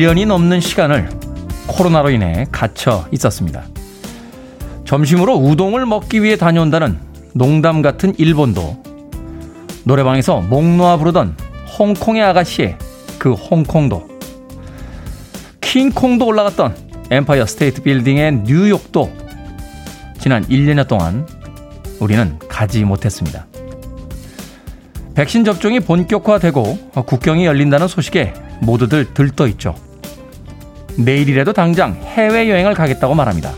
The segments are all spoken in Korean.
1년이 넘는 시간을 코로나로 인해 갇혀 있었습니다. 점심으로 우동을 먹기 위해 다녀온다는 농담 같은 일본도 노래방에서 목 놓아 부르던 홍콩의 아가씨의 그 홍콩도 킹콩도 올라갔던 엠파이어 스테이트 빌딩의 뉴욕도 지난 1년여 동안 우리는 가지 못했습니다. 백신 접종이 본격화되고 국경이 열린다는 소식에 모두들 들떠 있죠. 내일이라도 당장 해외여행을 가겠다고 말합니다.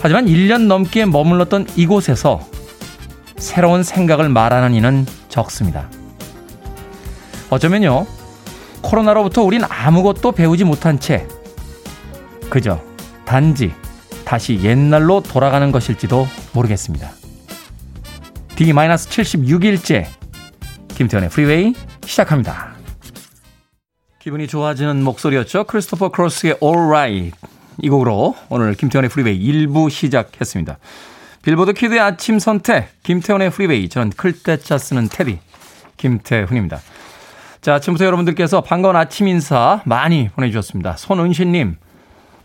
하지만 1년 넘게 머물렀던 이곳에서 새로운 생각을 말하는 이는 적습니다. 어쩌면요, 코로나로부터 우린 아무것도 배우지 못한 채 그저 단지 다시 옛날로 돌아가는 것일지도 모르겠습니다. D-76일째 김태훈의 Freeway 시작합니다. 기분이 좋아지는 목소리였죠. 크리스토퍼 크로스의 All Right 이 곡으로 오늘 김태훈의 Freeway 1부 시작했습니다. 빌보드 kid의 아침 선택 김태훈의 Freeway 저는 클 태 자 쓰는 테디 김태훈입니다. 자 아침부터 여러분들께서 반가운 아침 인사 많이 보내주셨습니다. 손은신님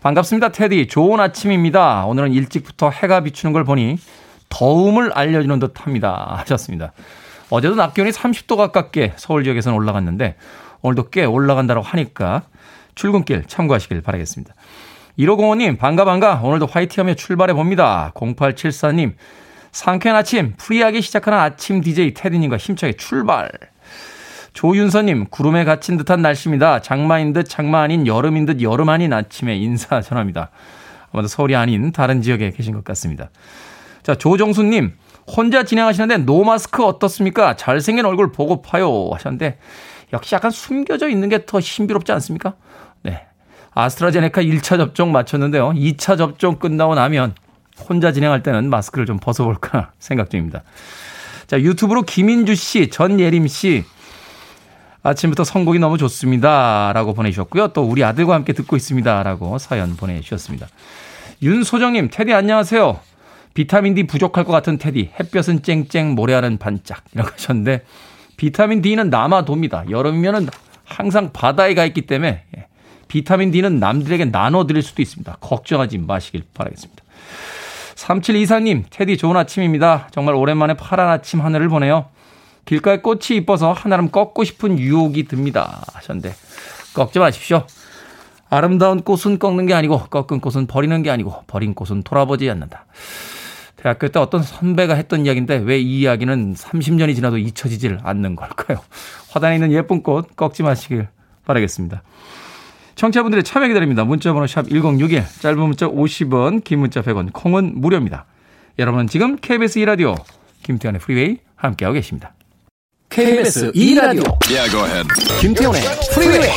반갑습니다 테디 좋은 아침입니다. 오늘은 일찍부터 해가 비추는 걸 보니 더움을 알려주는 듯합니다 하셨습니다. 어제도 낮 기온이 30도 가깝게 서울 지역에서는 올라갔는데 오늘도 꽤 올라간다고 하니까 출근길 참고하시길 바라겠습니다. 1505님, 반가, 반가. 오늘도 화이팅 하며 출발해 봅니다. 0874님, 상쾌한 아침, free하게 시작하는 아침 DJ 테디님과 힘차게 출발. 조윤서님, 구름에 갇힌 듯한 날씨입니다. 장마인 듯 장마 아닌 여름인 듯 여름 아닌 아침에 인사 전합니다. 아마도 서울이 아닌 다른 지역에 계신 것 같습니다. 자, 조정수님, 혼자 진행하시는데 no 마스크 어떻습니까? 잘생긴 얼굴 보고 파요. 하셨는데, 역시 약간 숨겨져 있는 게 더 신비롭지 않습니까? 네. 아스트라제네카 1차 접종 마쳤는데요. 2차 접종 끝나고 나면 혼자 진행할 때는 마스크를 좀 벗어볼까 생각 중입니다. 자, 유튜브로 김인주 씨, 전예림 씨, 아침부터 선곡이 너무 좋습니다. 라고 보내주셨고요. 또 우리 아들과 함께 듣고 있습니다. 라고 사연 보내주셨습니다. 윤소정님, 테디 안녕하세요. 비타민 D 부족할 것 같은 테디. 햇볕은 쨍쨍, 모래알은 반짝. 이라고 하셨는데, 비타민 D는 남아도입니다. 여름이면은 항상 바다에 가 있기 때문에 예, 비타민 D는 남들에게 나눠 드릴 수도 있습니다. 걱정하지 마시길 바라겠습니다. 3724님, 테디 좋은 아침입니다. 정말 오랜만에 파란 아침 하늘을 보네요. 길가에 꽃이 이뻐서 하나름 꺾고 싶은 유혹이 듭니다. 하셨는데, 꺾지 마십시오. 아름다운 꽃은 꺾는 게 아니고, 꺾은 꽃은 버리는 게 아니고, 버린 꽃은 돌아보지 않는다. 대학교 때 어떤 선배가 했던 이야기인데, 왜 이 이야기는 30년이 지나도 잊혀지질 않는 걸까요? 화단에 있는 예쁜 꽃 꺾지 마시길 바라겠습니다. 청취자분들의 참여 기다립니다. 문자번호 샵 1061, 짧은 문자 50원, 긴 문자 100원, 콩은 무료입니다. 여러분은 지금 KBS 2라디오 김태훈의 Freeway 함께하고 계십니다. KBS 2라디오 yeah, 김태현의 프리웨이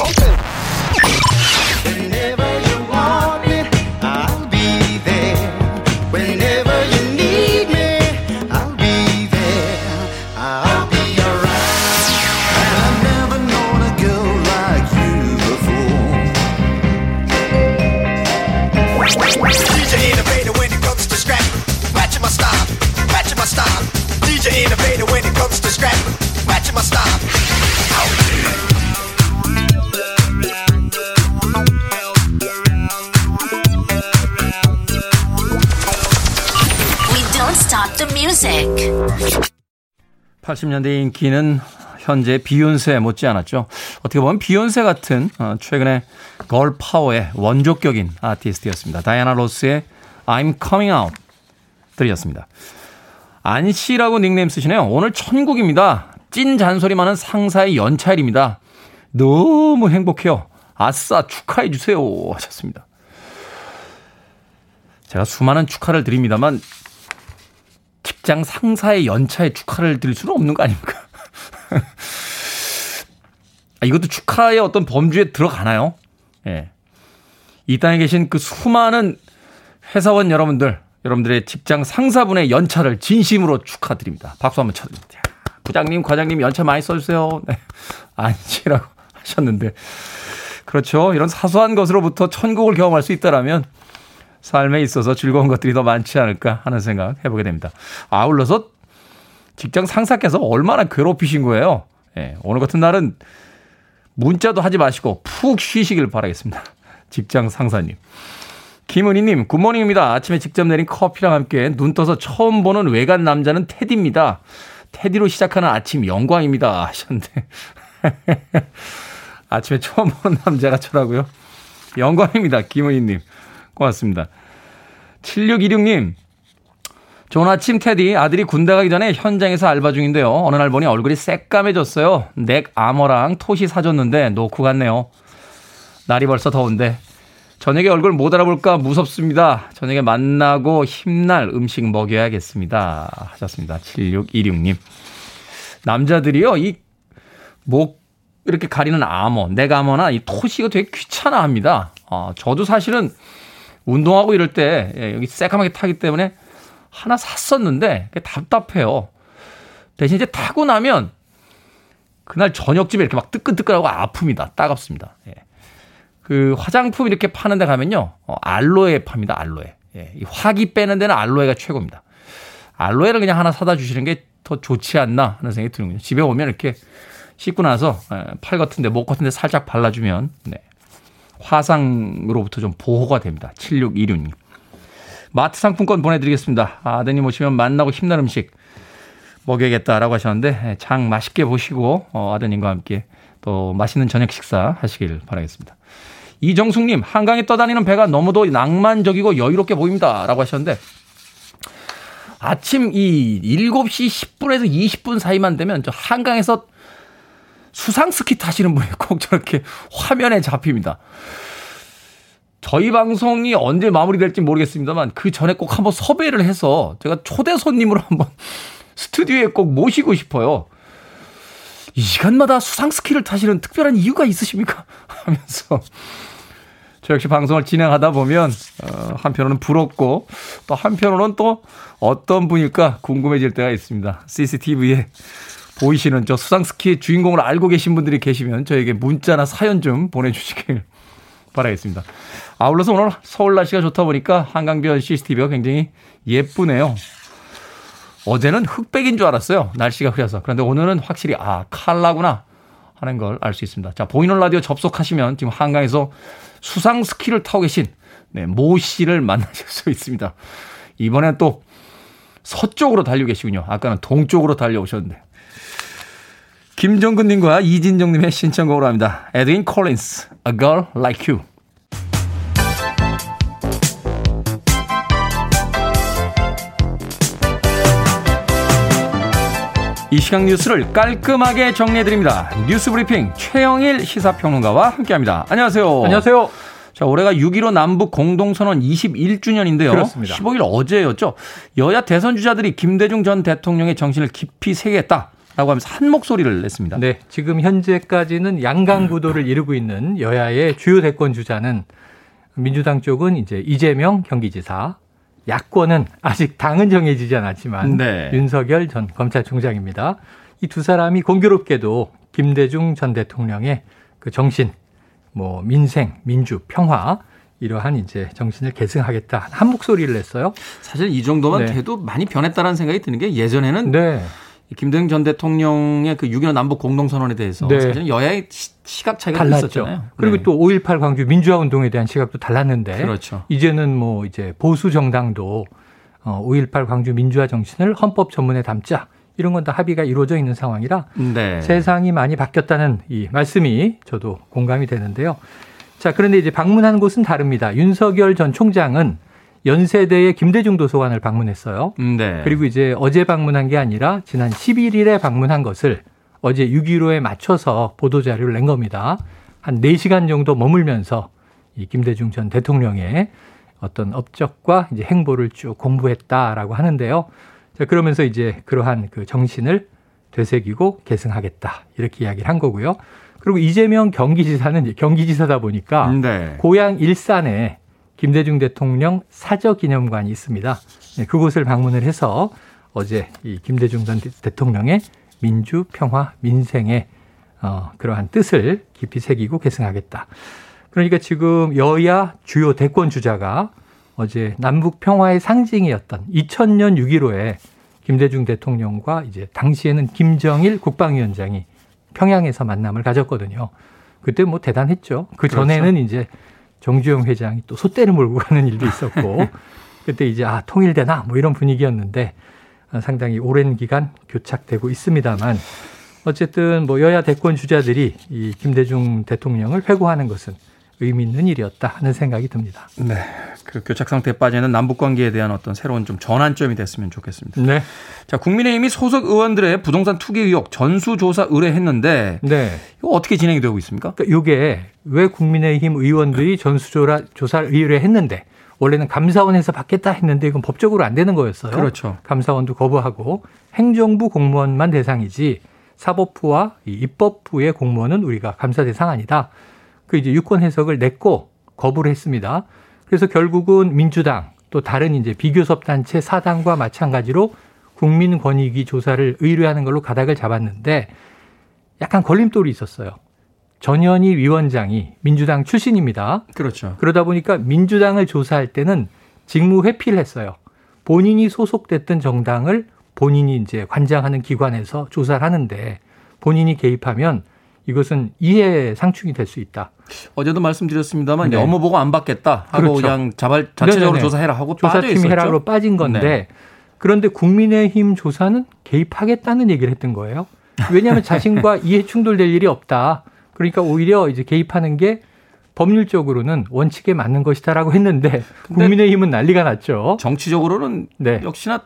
music. 80년대 인기는 현재 비욘세 못지않았죠. 어떻게 보면 비욘세 같은 어, 최근에 걸 파워의 원조격인 아티스트였습니다. 다이아나 로스의 I'm Coming Out 들이었습니다. 안 씨라고 닉네임 쓰시네요. 오늘 천국입니다. 찐 잔소리 많은 상사의 연차일입니다. 너무 행복해요. 아싸 축하해 주세요 하셨습니다. 제가 수많은 축하를 드립니다만 직장 상사의 연차에 축하를 드릴 수는 없는 거 아닙니까? 아, 이것도 축하의 어떤 범주에 들어가나요? 예. 이 땅에 계신 그 수많은 회사원 여러분들, 여러분들의 직장 상사분의 연차를 진심으로 축하드립니다. 박수 한번 쳐드립니다. 부장님, 과장님 연차 많이 써주세요. 네. 아니지라고 하셨는데. 그렇죠. 이런 사소한 것으로부터 천국을 경험할 수 있다라면 삶에 있어서 즐거운 것들이 더 많지 않을까 하는 생각 해보게 됩니다. 아울러서 직장 상사께서 얼마나 괴롭히신 거예요. 예, 오늘 같은 날은 문자도 하지 마시고 푹 쉬시길 바라겠습니다. 직장 상사님. 김은희님, good morning입니다. 아침에 직접 내린 커피랑 함께 눈 떠서 처음 보는 외간 남자는 테디입니다. 테디로 시작하는 아침 영광입니다. 하셨는데. 아침에 처음 보는 남자가 저라고요? 영광입니다. 김은희님. 고맙습니다. 7626님, 좋은 아침 테디 아들이 군대 가기 전에 현장에서 알바 중인데요. 어느 날 보니 얼굴이 새까매졌어요. 넥 아머랑 톳이 사줬는데 놓고 갔네요. 날이 벌써 더운데 저녁에 얼굴 못 알아볼까 무섭습니다. 저녁에 만나고 힘날 음식 먹여야겠습니다. 하셨습니다. 7616님. 남자들이요, 이 목 이렇게 가리는 넥 아머나 이 톳이 되게 귀찮아 합니다. 어, 저도 사실은 운동하고 이럴 때 예, 여기 새까맣게 타기 때문에 하나 샀었는데 답답해요. 대신 이제 타고 나면 그날 저녁쯤에 이렇게 막 뜨끈뜨끈하고 아픕니다. 따갑습니다. 예. 그 화장품 이렇게 파는 데 가면요. 어, 알로에 팝니다. 알로에. 예. 이 화기 빼는 데는 알로에가 최고입니다. 알로에를 그냥 하나 사다 주시는 게 더 좋지 않나 하는 생각이 드는군요. 집에 오면 이렇게 씻고 나서 예, 팔 같은데 목 같은데 살짝 발라주면 네. 화상으로부터 좀 보호가 됩니다. 7626님. 마트 상품권 보내드리겠습니다. 아드님 오시면 만나고 힘난 음식 먹여야겠다라고 하셨는데 예, 장 맛있게 보시고 어, 아드님과 함께 또 맛있는 저녁 식사 하시길 바라겠습니다. 이정숙님 한강에 떠다니는 배가 너무도 낭만적이고 여유롭게 보입니다. 라고 하셨는데 아침 이 7시 10분에서 20분 사이만 되면 저 한강에서 수상 스키 타시는 분이 꼭 저렇게 화면에 잡힙니다. 저희 방송이 언제 마무리될지 모르겠습니다만 그 전에 꼭 한번 섭외를 해서 제가 초대 손님으로 한번 스튜디오에 꼭 모시고 싶어요. 이 시간마다 수상 스키를 타시는 특별한 이유가 있으십니까? 하면서 저 역시 방송을 진행하다 보면 어, 한편으로는 부럽고 또 한편으로는 또 어떤 분일까 궁금해질 때가 있습니다. CCTV에 보이시는 저 수상 스키의 주인공을 알고 계신 분들이 계시면 저에게 문자나 사연 좀 보내주시길 바라겠습니다. 아울러서 오늘 서울 날씨가 좋다 보니까 한강변 CCTV가 굉장히 예쁘네요. 어제는 흑백인 줄 알았어요. 날씨가 흐려서. 그런데 오늘은 확실히 아 칼라구나 하는 걸 알 수 있습니다. 자 보이는 라디오 접속하시면 지금 한강에서 수상 스키를 타고 계신 네, 모 씨를 만나실 수 있습니다. 이번엔 또 서쪽으로 달려 계시군요. 아까는 동쪽으로 달려오셨는데. 김정근님과 이진정님의 신청곡으로 합니다. 에드윈 콜린스, A Girl Like You. 이 시각 뉴스를 깔끔하게 정리해드립니다. 뉴스 브리핑 최영일 시사평론가와 함께합니다. 안녕하세요. 안녕하세요. 자, 올해가 6.15 남북 공동선언 21주년인데요. 그렇습니다. 15일 어제였죠. 여야 대선 주자들이 김대중 전 대통령의 정신을 깊이 새겼다. 라고 하면서 한 목소리를 냈습니다. 네, 지금 현재까지는 양강 구도를 이루고 있는 여야의 주요 대권 주자는 민주당 쪽은 이제 이재명 경기지사, 야권은 아직 당은 정해지지 않았지만 네. 윤석열 전 검찰총장입니다. 이 두 사람이 공교롭게도 김대중 전 대통령의 그 정신, 뭐 민생, 민주, 평화 이러한 이제 정신을 계승하겠다 한 목소리를 냈어요. 사실 이 정도만 네. 돼도 많이 변했다라는 생각이 드는 게 예전에는 네. 김대중 전 대통령의 그6.15 남북 공동선언에 대해서 네. 사실은 여야의 시- 시각 차이가 달랐죠. 있었잖아요. 그리고 네. 또5.18 광주 민주화 운동에 대한 시각도 달랐는데 그렇죠. 이제는 뭐 이제 보수 정당도 어, 5.18 광주 민주화 정신을 헌법 전문에 담자 이런 건 다 합의가 이루어져 있는 상황이라 네. 세상이 많이 바뀌었다는 이 말씀이 저도 공감이 되는데요. 자, 그런데 이제 방문한 곳은 다릅니다. 윤석열 전 총장은 연세대의 김대중 도서관을 방문했어요. 네. 그리고 이제 어제 방문한 게 아니라 지난 11일에 방문한 것을 어제 6.15에 맞춰서 보도자료를 낸 겁니다. 한 4시간 정도 머물면서 이 김대중 전 대통령의 어떤 업적과 이제 행보를 쭉 공부했다라고 하는데요. 자, 그러면서 이제 그러한 그 정신을 되새기고 계승하겠다. 이렇게 이야기를 한 거고요. 그리고 이재명 경기지사는 이제 경기지사다 보니까 네. 고향 일산에 김대중 대통령 사저 기념관이 있습니다. 네, 그곳을 방문을 해서 어제 이 김대중 전 대- 대통령의 민주, 평화, 민생의 어, 그러한 뜻을 깊이 새기고 계승하겠다. 그러니까 지금 여야 주요 대권 주자가 어제 남북 평화의 상징이었던 2000년 6.15에 김대중 대통령과 이제 당시에는 김정일 국방위원장이 평양에서 만남을 가졌거든요. 그때 뭐 대단했죠. 그 전에는 그렇죠. 이제 정주영 회장이 또 소떼를 몰고 가는 일도 있었고 그때 이제 아 통일되나? 뭐 이런 분위기였는데 상당히 오랜 기간 교착되고 있습니다만 어쨌든 뭐 여야 대권 주자들이 이 김대중 대통령을 회고하는 것은 의미 있는 일이었다 하는 생각이 듭니다. 네. 그 교착 상태에 빠지는 남북 관계에 대한 어떤 새로운 좀 전환점이 됐으면 좋겠습니다. 네. 자, 국민의힘이 소속 의원들의 부동산 투기 의혹 전수조사 의뢰했는데 네. 이거 어떻게 진행이 되고 있습니까? 그러니까 이게 왜 국민의힘 의원들이 전수조사를 의뢰했는데 원래는 감사원에서 받겠다 했는데 이건 법적으로 안 되는 거였어요. 그렇죠. 감사원도 거부하고 행정부 공무원만 대상이지 사법부와 입법부의 공무원은 우리가 감사 대상 아니다. 그 이제 유권 해석을 냈고 거부를 했습니다. 그래서 결국은 민주당 또 다른 이제 비교섭 단체 사당과 마찬가지로 국민 권익위 조사를 의뢰하는 걸로 가닥을 잡았는데 약간 걸림돌이 있었어요. 전현희 위원장이 민주당 출신입니다. 그렇죠. 그러다 보니까 민주당을 조사할 때는 직무 회피를 했어요. 본인이 소속됐던 정당을 본인이 이제 관장하는 기관에서 조사를 하는데 본인이 개입하면 이것은 이해 상충이 될 수 있다. 어제도 말씀드렸습니다만 네. 업무 보고 안 받겠다 하고 그렇죠. 그냥 자발 자체적으로 네네네. 조사해라 하고 조사팀 해라로 빠진 건데 네. 그런데 국민의힘 조사는 개입하겠다는 얘기를 했던 거예요. 왜냐하면 자신과 이해 충돌될 일이 없다. 그러니까 오히려 이제 개입하는 게 법률적으로는 원칙에 맞는 것이다라고 했는데 국민의힘은 난리가 났죠. 정치적으로는 네. 역시나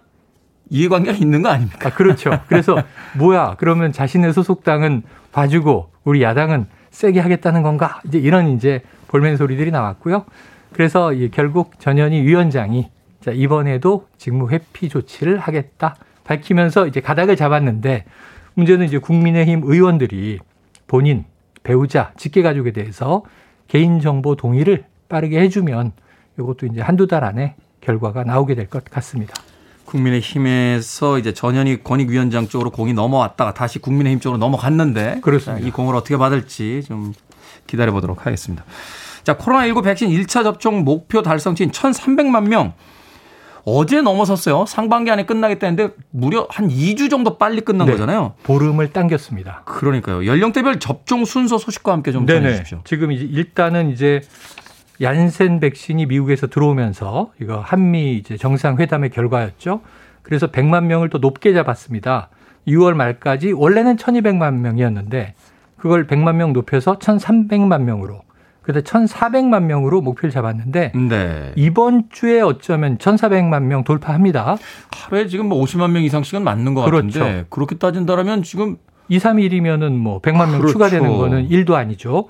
이해관계가 있는 거 아닙니까? 아, 그렇죠. 그래서 뭐야? 그러면 자신의 소속당은 봐주고 우리 야당은 세게 하겠다는 건가? 이제 이런 이제 볼멘 소리들이 나왔고요. 그래서 결국 전현희 위원장이 자, 이번에도 직무 회피 조치를 하겠다 밝히면서 이제 가닥을 잡았는데 문제는 이제 국민의힘 의원들이 본인, 배우자, 직계 가족에 대해서 개인정보 동의를 빠르게 해주면 이것도 이제 한두 달 안에 결과가 나오게 될 것 같습니다. 국민의힘에서 이제 전현희 권익위원장 쪽으로 공이 넘어왔다가 다시 국민의힘 쪽으로 넘어갔는데 그렇습니다. 이 공을 어떻게 받을지 좀 기다려 보도록 하겠습니다. 자, 코로나19 백신 1차 접종 목표 달성치인 1,300만 명 어제 넘어섰어요. 상반기 안에 끝나겠다는데 무려 한 2주 정도 빨리 끝난 네, 거잖아요. 보름을 당겼습니다. 그러니까요. 연령대별 접종 순서 소식과 함께 좀 전해 주십시오. 지금 이제 일단은 이제 얀센 백신이 미국에서 들어오면서 이거 한미 이제 정상회담의 결과였죠. 그래서 100만 명을 또 높게 잡았습니다. 6월 말까지 원래는 1200만 명이었는데 그걸 100만 명 높여서 1300만 명으로 그래서 1,400만 명으로 목표를 잡았는데 네. 이번 주에 어쩌면 1,400만 명 돌파합니다. 하루에 지금 뭐 50만 명 이상씩은 맞는 것 그렇죠. 같은데 그렇게 따진다면 지금 2, 3일이면은 뭐 100만 명 그렇죠. 추가되는 거는 1도 아니죠.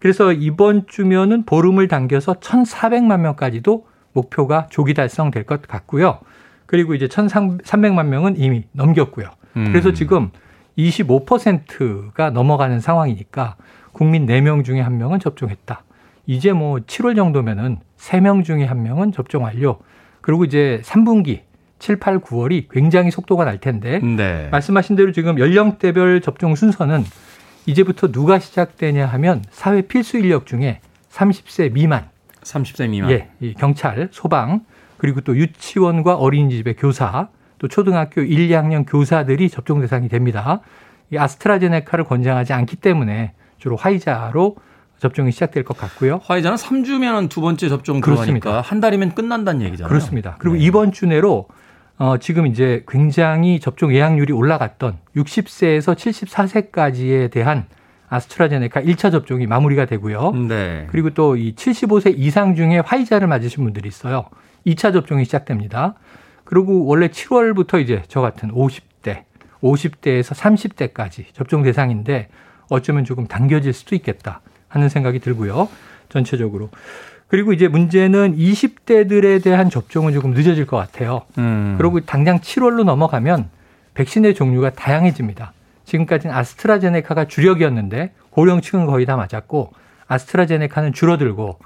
그래서 이번 주면은 보름을 당겨서 1,400만 명까지도 목표가 조기 달성될 것 같고요. 그리고 이제 1,300만 명은 이미 넘겼고요. 음. 그래서 지금 25%가 넘어가는 상황이니까 국민 4명 중에 1명은 접종했다. 이제 뭐 7월 정도면은 3명 중에 1명은 접종 완료. 그리고 이제 3분기 7, 8, 9월이 굉장히 속도가 날 텐데 네. 말씀하신 대로 지금 연령대별 접종 순서는 이제부터 누가 시작되냐 하면 사회 필수 인력 중에 30세 미만 30세 미만. 예, 경찰, 소방, 그리고 또 유치원과 어린이집의 교사, 또 초등학교 1, 2학년 교사들이 접종 대상이 됩니다. 이 아스트라제네카를 권장하지 않기 때문에 주로 화이자로 접종이 시작될 것 같고요. 화이자는 3주면 두 번째 접종 그렇습니다. 한 달이면 끝난다는 얘기잖아요. 그렇습니다. 그리고 네. 이번 주 내로 어, 지금 이제 굉장히 접종 예약률이 올라갔던 60세에서 74세까지에 대한 아스트라제네카 1차 접종이 마무리가 되고요. 네. 그리고 또 이 75세 이상 중에 화이자를 맞으신 분들이 있어요. 2차 접종이 시작됩니다. 그리고 원래 7월부터 이제 저 같은 50대, 50대에서 30대까지 접종 대상인데 어쩌면 조금 당겨질 수도 있겠다 하는 생각이 들고요. 전체적으로. 그리고 이제 문제는 20대들에 대한 접종은 조금 늦어질 것 같아요. 음. 그리고 당장 7월로 넘어가면 백신의 종류가 다양해집니다. 지금까지는 아스트라제네카가 주력이었는데 고령층은 거의 다 맞았고 아스트라제네카는 줄어들고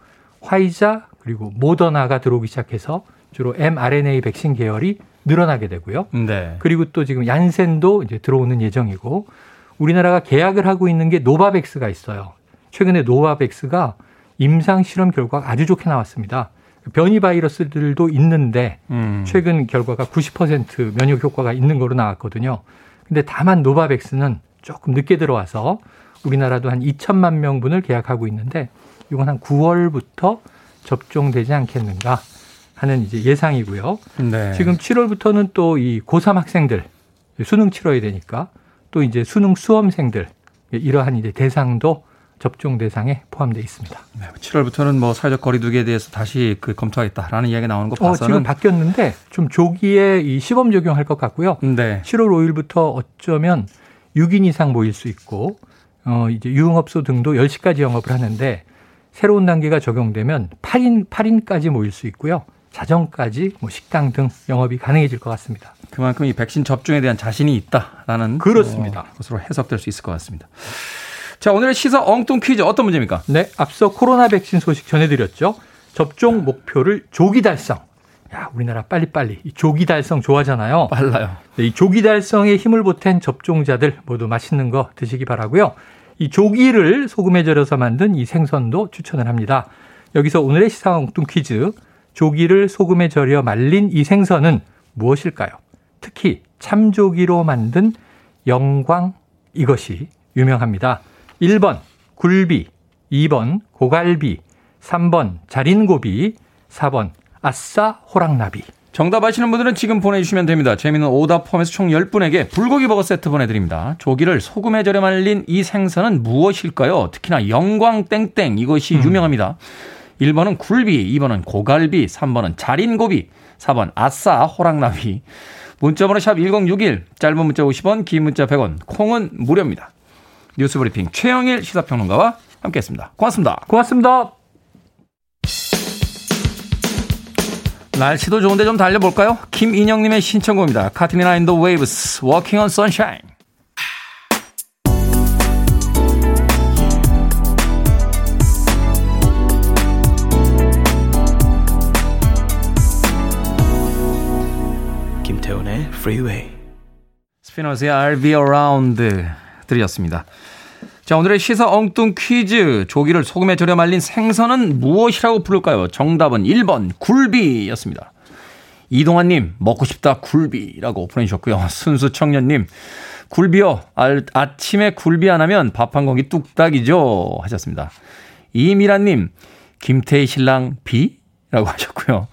화이자 그리고 모더나가 들어오기 시작해서 주로 mRNA 백신 계열이 늘어나게 되고요. 네. 그리고 또 지금 얀센도 이제 들어오는 예정이고 우리나라가 계약을 하고 있는 게 노바백스가 있어요. 최근에 노바백스가 임상 실험 결과가 아주 좋게 나왔습니다. 변이 바이러스들도 있는데 음. 최근 결과가 90% 면역 효과가 있는 거로 나왔거든요. 근데 다만 노바백스는 조금 늦게 들어와서 우리나라도 한 2천만 명분을 계약하고 있는데 이건 한 9월부터 접종되지 않겠는가 하는 이제 예상이고요. 네. 지금 7월부터는 또 이 고3 학생들 수능 치러야 되니까 또 이제 수능 수험생들 이러한 이제 대상도 접종 대상에 포함되어 있습니다. 네, 7월부터는 뭐 사회적 거리두기에 대해서 다시 그 검토하겠다라는 이야기 나오는 거 봐서는 어, 지금 바뀌었는데 좀 조기에 이 시범 적용할 것 같고요. 네. 7월 5일부터 어쩌면 6인 이상 모일 수 있고 어 이제 유흥업소 등도 10시까지 영업을 하는데 새로운 단계가 적용되면 8인 8인까지 모일 수 있고요. 자정까지 뭐 식당 등 영업이 가능해질 것 같습니다. 그만큼 이 백신 접종에 대한 자신이 있다라는 그렇습니다. 어, 것으로 해석될 수 있을 것 같습니다. 자, 오늘의 시사 엉뚱 퀴즈 어떤 문제입니까? 네, 앞서 코로나 백신 소식 전해드렸죠. 접종 목표를 조기 달성. 야, 우리나라 빨리빨리 이 조기 달성 좋아하잖아요. 빨라요. 네, 이 조기 달성에 힘을 보탠 접종자들 모두 맛있는 거 드시기 바라고요. 이 조기를 소금에 절여서 만든 이 생선도 추천을 합니다. 여기서 오늘의 시사 엉뚱 퀴즈. 조기를 소금에 절여 말린 이 생선은 무엇일까요? 특히 참조기로 만든 영광 이것이 유명합니다. 1번 굴비, 2번 고갈비, 3번 자린고비, 4번 아싸 호랑나비. 정답 아시는 분들은 지금 보내주시면 됩니다. 재미있는 오답 포함해서 총 10분에게 불고기 버거 세트 보내드립니다. 조기를 소금에 절여 말린 이 생선은 무엇일까요? 특히나 영광 땡땡 이것이 음. 유명합니다. 1번은 굴비, 2번은 고갈비, 3번은 자린고비, 4번 아싸 호랑나비. 문자번호 샵 1061, 짧은 문자 50원, 긴 문자 100원, 콩은 무료입니다. 뉴스브리핑 최영일 시사평론가와 함께했습니다. 고맙습니다. 고맙습니다. 날씨도 좋은데 좀 달려볼까요? 김인영님의 신청곡입니다. Katrina and the Waves, Walking on Sunshine. 김태훈의 Freeway. 스피너스의 I'll Be Around 드렸습니다. 자, 오늘의 시사 엉뚱 퀴즈. 조기를 소금에 절여 말린 생선은 무엇이라고 부를까요? 정답은 1번 굴비였습니다. 이동환님, 먹고 싶다 굴비라고 보내주셨고요. 순수 청년님, 굴비요. 아, 아침에 굴비 안 하면 밥 한 공기 뚝딱이죠. 하셨습니다. 이미라님, 김태희 신랑 비 라고 하셨고요.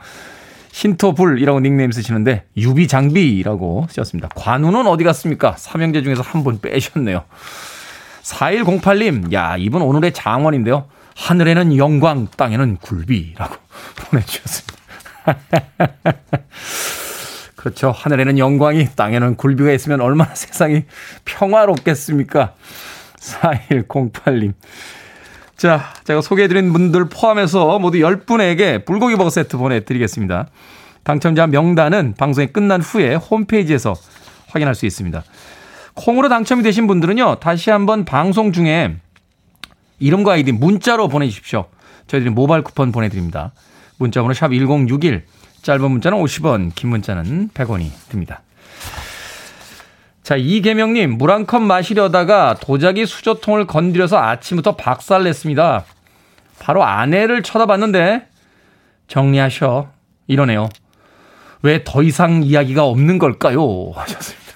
신토불이라고 닉네임 쓰시는데 유비장비라고 쓰셨습니다. 관우는 어디 갔습니까? 삼형제 중에서 한 분 빼셨네요. 4108님, 야, 이분 오늘의 장원인데요. 하늘에는 영광, 땅에는 굴비라고 보내주셨습니다. 그렇죠. 하늘에는 영광이, 땅에는 굴비가 있으면 얼마나 세상이 평화롭겠습니까? 4108님. 자, 제가 소개해드린 분들 포함해서 모두 10분에게 불고기 버거 세트 보내드리겠습니다. 당첨자 명단은 방송이 끝난 후에 홈페이지에서 확인할 수 있습니다. 콩으로 당첨이 되신 분들은요, 다시 한번 방송 중에 이름과 아이디 문자로 보내주십시오. 저희들이 모바일 쿠폰 보내드립니다. 문자번호 샵 1061, 짧은 문자는 50원, 긴 문자는 100원이 듭니다. 자, 이계명님, 물 한 컵 마시려다가 도자기 수저통을 건드려서 아침부터 박살 냈습니다. 바로 아내를 쳐다봤는데, 정리하셔. 이러네요. 왜 더 이상 이야기가 없는 걸까요? 하셨습니다.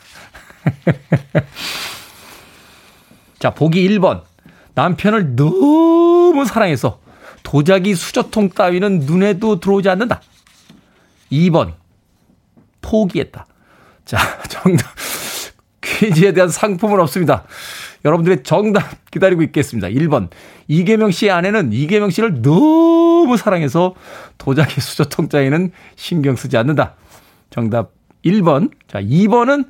자, 보기 1번. 남편을 너무 사랑해서 도자기 수저통 따위는 눈에도 들어오지 않는다. 2번. 포기했다. 자, 정답. 퀴즈에 대한 상품은 없습니다. 여러분들의 정답 기다리고 있겠습니다. 1번. 이계명 씨의 아내는 이계명 씨를 너무 사랑해서 도자기 수저통 짜에는 신경 쓰지 않는다. 정답 1번. 자, 2번은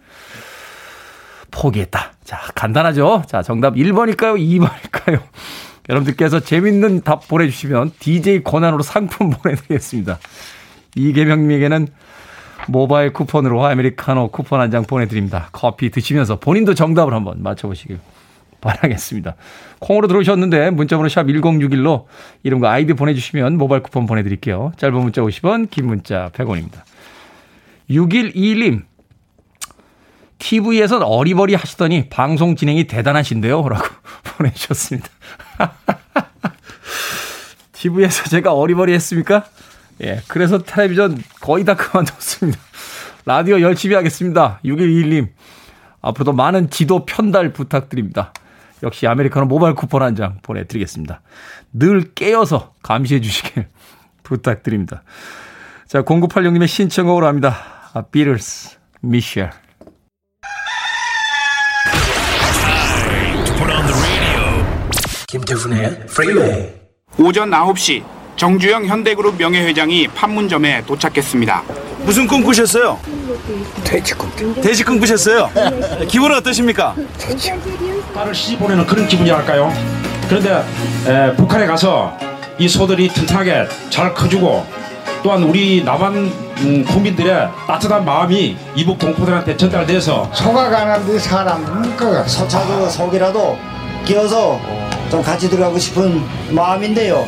포기했다. 자, 간단하죠? 자, 정답 1번일까요? 2번일까요? 여러분들께서 재밌는 답 보내주시면 DJ 권한으로 상품 보내드리겠습니다. 이계명님에게는 모바일 쿠폰으로 아메리카노 쿠폰 한 장 보내드립니다. 커피 드시면서 본인도 정답을 한번 맞춰보시길 바라겠습니다. 콩으로 들어오셨는데 문자번호 샵 1061로 이름과 아이디 보내주시면 모바일 쿠폰 보내드릴게요. 짧은 문자 50원, 긴 문자 100원입니다. 6121님, TV에선 어리버리 하시더니 방송 진행이 대단하신데요? 라고 보내주셨습니다. TV에서 제가 어리버리 했습니까? 예, 그래서 텔레비전 거의 다 그만뒀습니다. 라디오 열심히 하겠습니다. 6121님. 앞으로도 많은 지도 편달 부탁드립니다. 역시 아메리카노 모바일 쿠폰 한 장 보내드리겠습니다. 늘 깨어서 감시해 주시길 부탁드립니다. 자, 0986님의 신청곡으로 합니다. 아, 비틀스, Michelle. 김태훈의 Freeway 오전 9시 정주영 현대그룹 명예회장이 판문점에 도착했습니다. 무슨 꿈 꾸셨어요? 돼지 꿈 돼지 꿈 꾸셨어요? 기분은 어떠십니까? 딸을 시집 보내는 그런 기분이랄까요? 그런데 에, 북한에 가서 이 소들이 튼튼하게 잘 커주고 또한 우리 남한 음, 국민들의 따뜻한 마음이 이북 동포들한테 전달돼서 소가 가는데 사람 그 서차도 속이라도 끼어서 좀 같이 들어가고 싶은 마음인데요.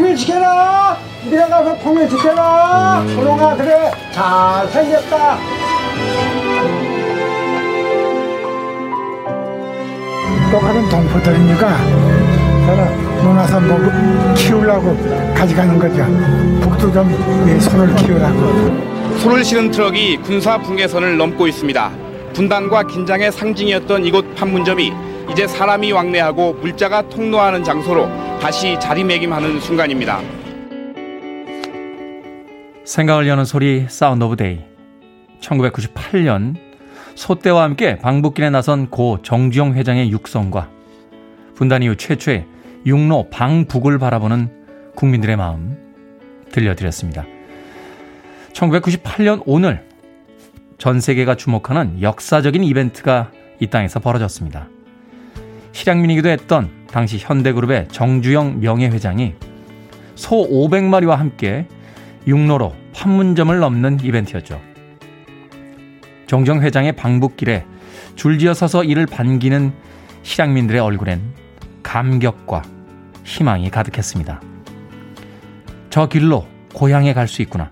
통일 지켜라. 네가 가서 통일 지켜라. 소롱아 그래 잘 생겼다. 똑같은 동포들이니까 서로 논아서 먹 키우려고 가져가는 거죠. 북도 좀 손을 키우라고. 손을 실은 트럭이 군사 분계선을 넘고 있습니다. 분단과 긴장의 상징이었던 이곳 판문점이 이제 사람이 왕래하고 물자가 통과하는 장소로 다시 자리매김하는 순간입니다. 생각을 여는 소리 sound of day 1998년 소떼와 함께 방북길에 나선 고 정주영 회장의 육성과 분단 이후 최초의 육로 방북을 바라보는 국민들의 마음 들려드렸습니다. 1998년 오늘 전 세계가 주목하는 역사적인 이벤트가 이 땅에서 벌어졌습니다. 실향민이기도 했던 당시 현대그룹의 정주영 명예회장이 소 500마리와 함께 육로로 판문점을 넘는 이벤트였죠. 정정 회장의 방북길에 줄지어 서서 이를 반기는 실향민들의 얼굴엔 감격과 희망이 가득했습니다. 저 길로 고향에 갈 수 있구나.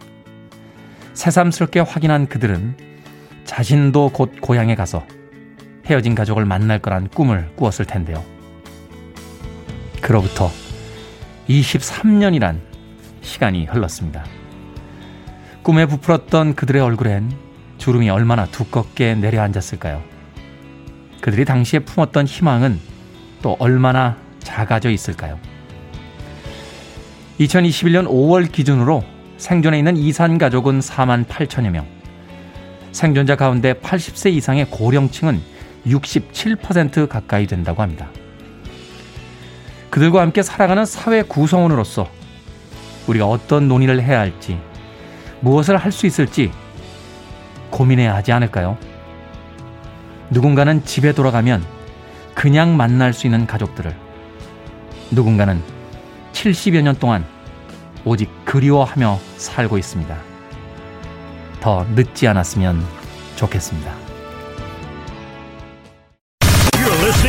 새삼스럽게 확인한 그들은 자신도 곧 고향에 가서 헤어진 가족을 만날 거란 꿈을 꾸었을 텐데요. 그로부터 23년이란 시간이 흘렀습니다. 꿈에 부풀었던 그들의 얼굴엔 주름이 얼마나 두껍게 내려앉았을까요? 그들이 당시에 품었던 희망은 또 얼마나 작아져 있을까요? 2021년 5월 기준으로 생존해 있는 이산 가족은 4만 8천여 명. 생존자 가운데 80세 이상의 고령층은 67% 가까이 된다고 합니다. 그들과 함께 살아가는 사회 구성원으로서 우리가 어떤 논의를 해야 할지, 무엇을 할 수 있을지 고민해야 하지 않을까요? 누군가는 집에 돌아가면 그냥 만날 수 있는 가족들을, 누군가는 70여 년 동안 오직 그리워하며 살고 있습니다. 더 늦지 않았으면 좋겠습니다.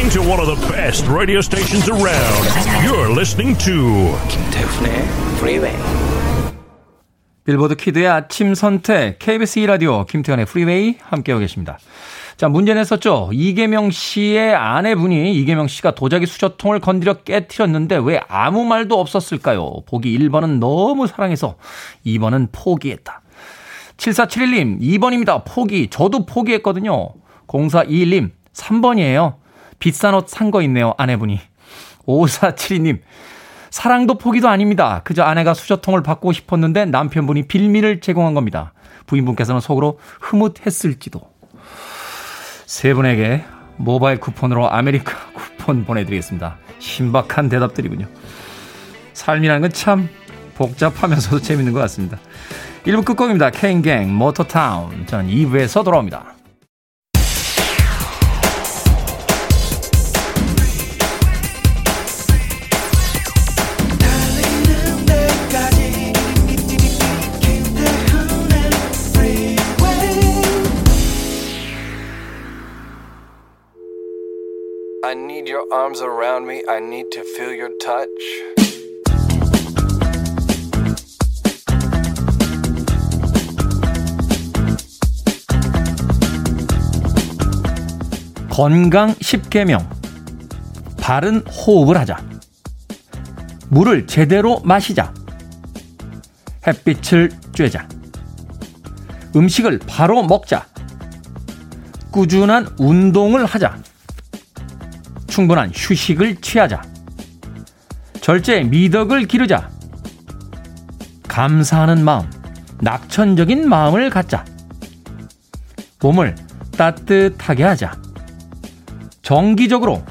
Listening to one of the best radio stations around. You're listening to 김태훈의 Freeway Billboard kid의 아침 선택 KBS 2라디오 김태훈의 Freeway 함께하고 계십니다. 자, 문제 냈었죠. 이계명 씨의 아내분이 이계명 씨가 도자기 수저통을 건드려 깨뜨렸는데 왜 아무 말도 없었을까요? 보기 1번은 너무 사랑해서 2번은 포기했다. 7471님 2번입니다. 포기. 저도 포기했거든요. 0421님 3번이에요. 비싼 옷 산 거 있네요. 아내분이. 5472님 사랑도 포기도 아닙니다. 그저 아내가 수저통을 받고 싶었는데 남편분이 빌미를 제공한 겁니다. 부인분께서는 속으로 흐뭇했을지도. 세 분에게 모바일 쿠폰으로 아메리카 쿠폰 보내드리겠습니다. 신박한 대답들이군요. 삶이라는 건 참 복잡하면서도 재밌는 것 같습니다. 1부 끝곡입니다. Kane Gang Motortown. 저는 2부에서 돌아옵니다. I need your arms around me. I need to feel your touch. 건강 10계명. 바른 호흡을 하자. 물을 제대로 마시자. 햇빛을 쬐자. 음식을 바로 먹자. 꾸준한 운동을 하자. 충분한 휴식을 취하자. 절제 미덕을 기르자. 감사하는 마음, 낙천적인 마음을 갖자. 몸을 따뜻하게 하자. 정기적으로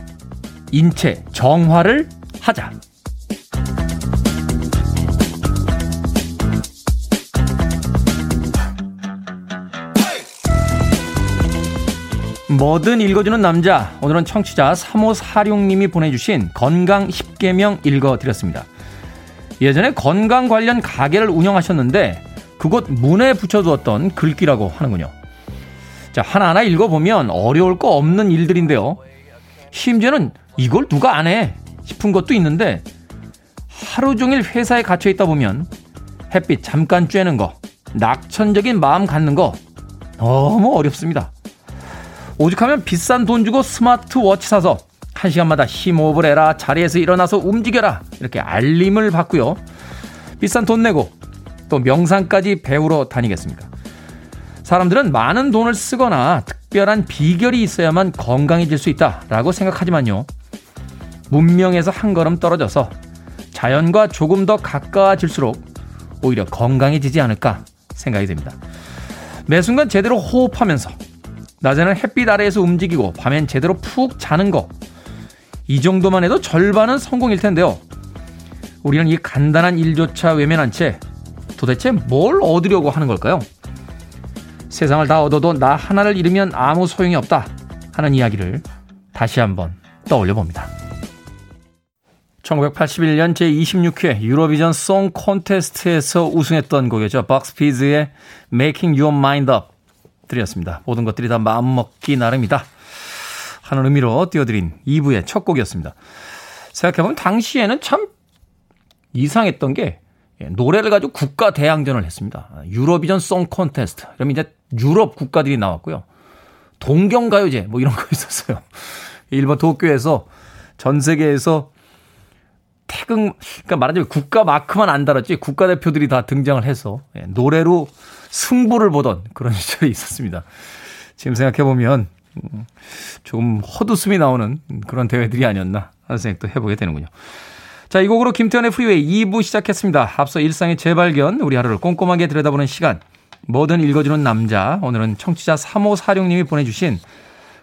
인체 정화를 하자. 뭐든 읽어주는 남자. 오늘은 청취자 3546님이 보내주신 건강 10개명 읽어드렸습니다. 예전에 건강 관련 가게를 운영하셨는데 그곳 문에 붙여두었던 글귀라고 하는군요. 자, 하나하나 읽어보면 어려울 거 없는 일들인데요. 심지어는 이걸 누가 안 해? 싶은 것도 있는데 하루 종일 회사에 갇혀 있다 보면 햇빛 잠깐 쬐는 거, 낙천적인 마음 갖는 거 너무 어렵습니다. 오죽하면 비싼 돈 주고 스마트워치 사서 한 시간마다 심호흡을 해라, 자리에서 일어나서 움직여라 이렇게 알림을 받고요. 비싼 돈 내고 또 명상까지 배우러 다니겠습니까? 사람들은 많은 돈을 쓰거나 특별한 비결이 있어야만 건강해질 수 있다라고 생각하지만요. 문명에서 한 걸음 떨어져서 자연과 조금 더 가까워질수록 오히려 건강해지지 않을까 생각이 됩니다. 매 순간 제대로 호흡하면서 낮에는 햇빛 아래에서 움직이고 밤엔 제대로 푹 자는 거. 이 정도만 해도 절반은 성공일 텐데요. 우리는 이 간단한 일조차 외면한 채 도대체 뭘 얻으려고 하는 걸까요? 세상을 다 얻어도 나 하나를 잃으면 아무 소용이 없다 하는 이야기를 다시 한번 떠올려 봅니다. 1981년 제26회 유로비전 송 콘테스트에서 우승했던 곡이죠. 박스피즈의 Making Your Mind Up 드렸습니다. 모든 것들이 다 마음먹기 나름이다. 하는 의미로 띄워드린 2부의 첫 곡이었습니다. 생각해보면 당시에는 참 이상했던 게 노래를 가지고 국가 대항전을 했습니다. 유로비전 송 콘테스트. 그럼 이제 유럽 국가들이 나왔고요. 동경가요제 뭐 이런 거 있었어요. 일본 도쿄에서 전 세계에서 태극, 그러니까 말하자면 국가 마크만 안 달았지 국가대표들이 다 등장을 해서 노래로 승부를 보던 그런 시절이 있었습니다. 지금 생각해보면 음, 조금 헛웃음이 나오는 그런 대회들이 아니었나 하는 생각도 해보게 되는군요. 자, 이 곡으로 김태현의 프리웨이 2부 시작했습니다. 앞서 일상의 재발견, 우리 하루를 꼼꼼하게 들여다보는 시간, 뭐든 읽어주는 남자, 오늘은 청취자 3546님이 보내주신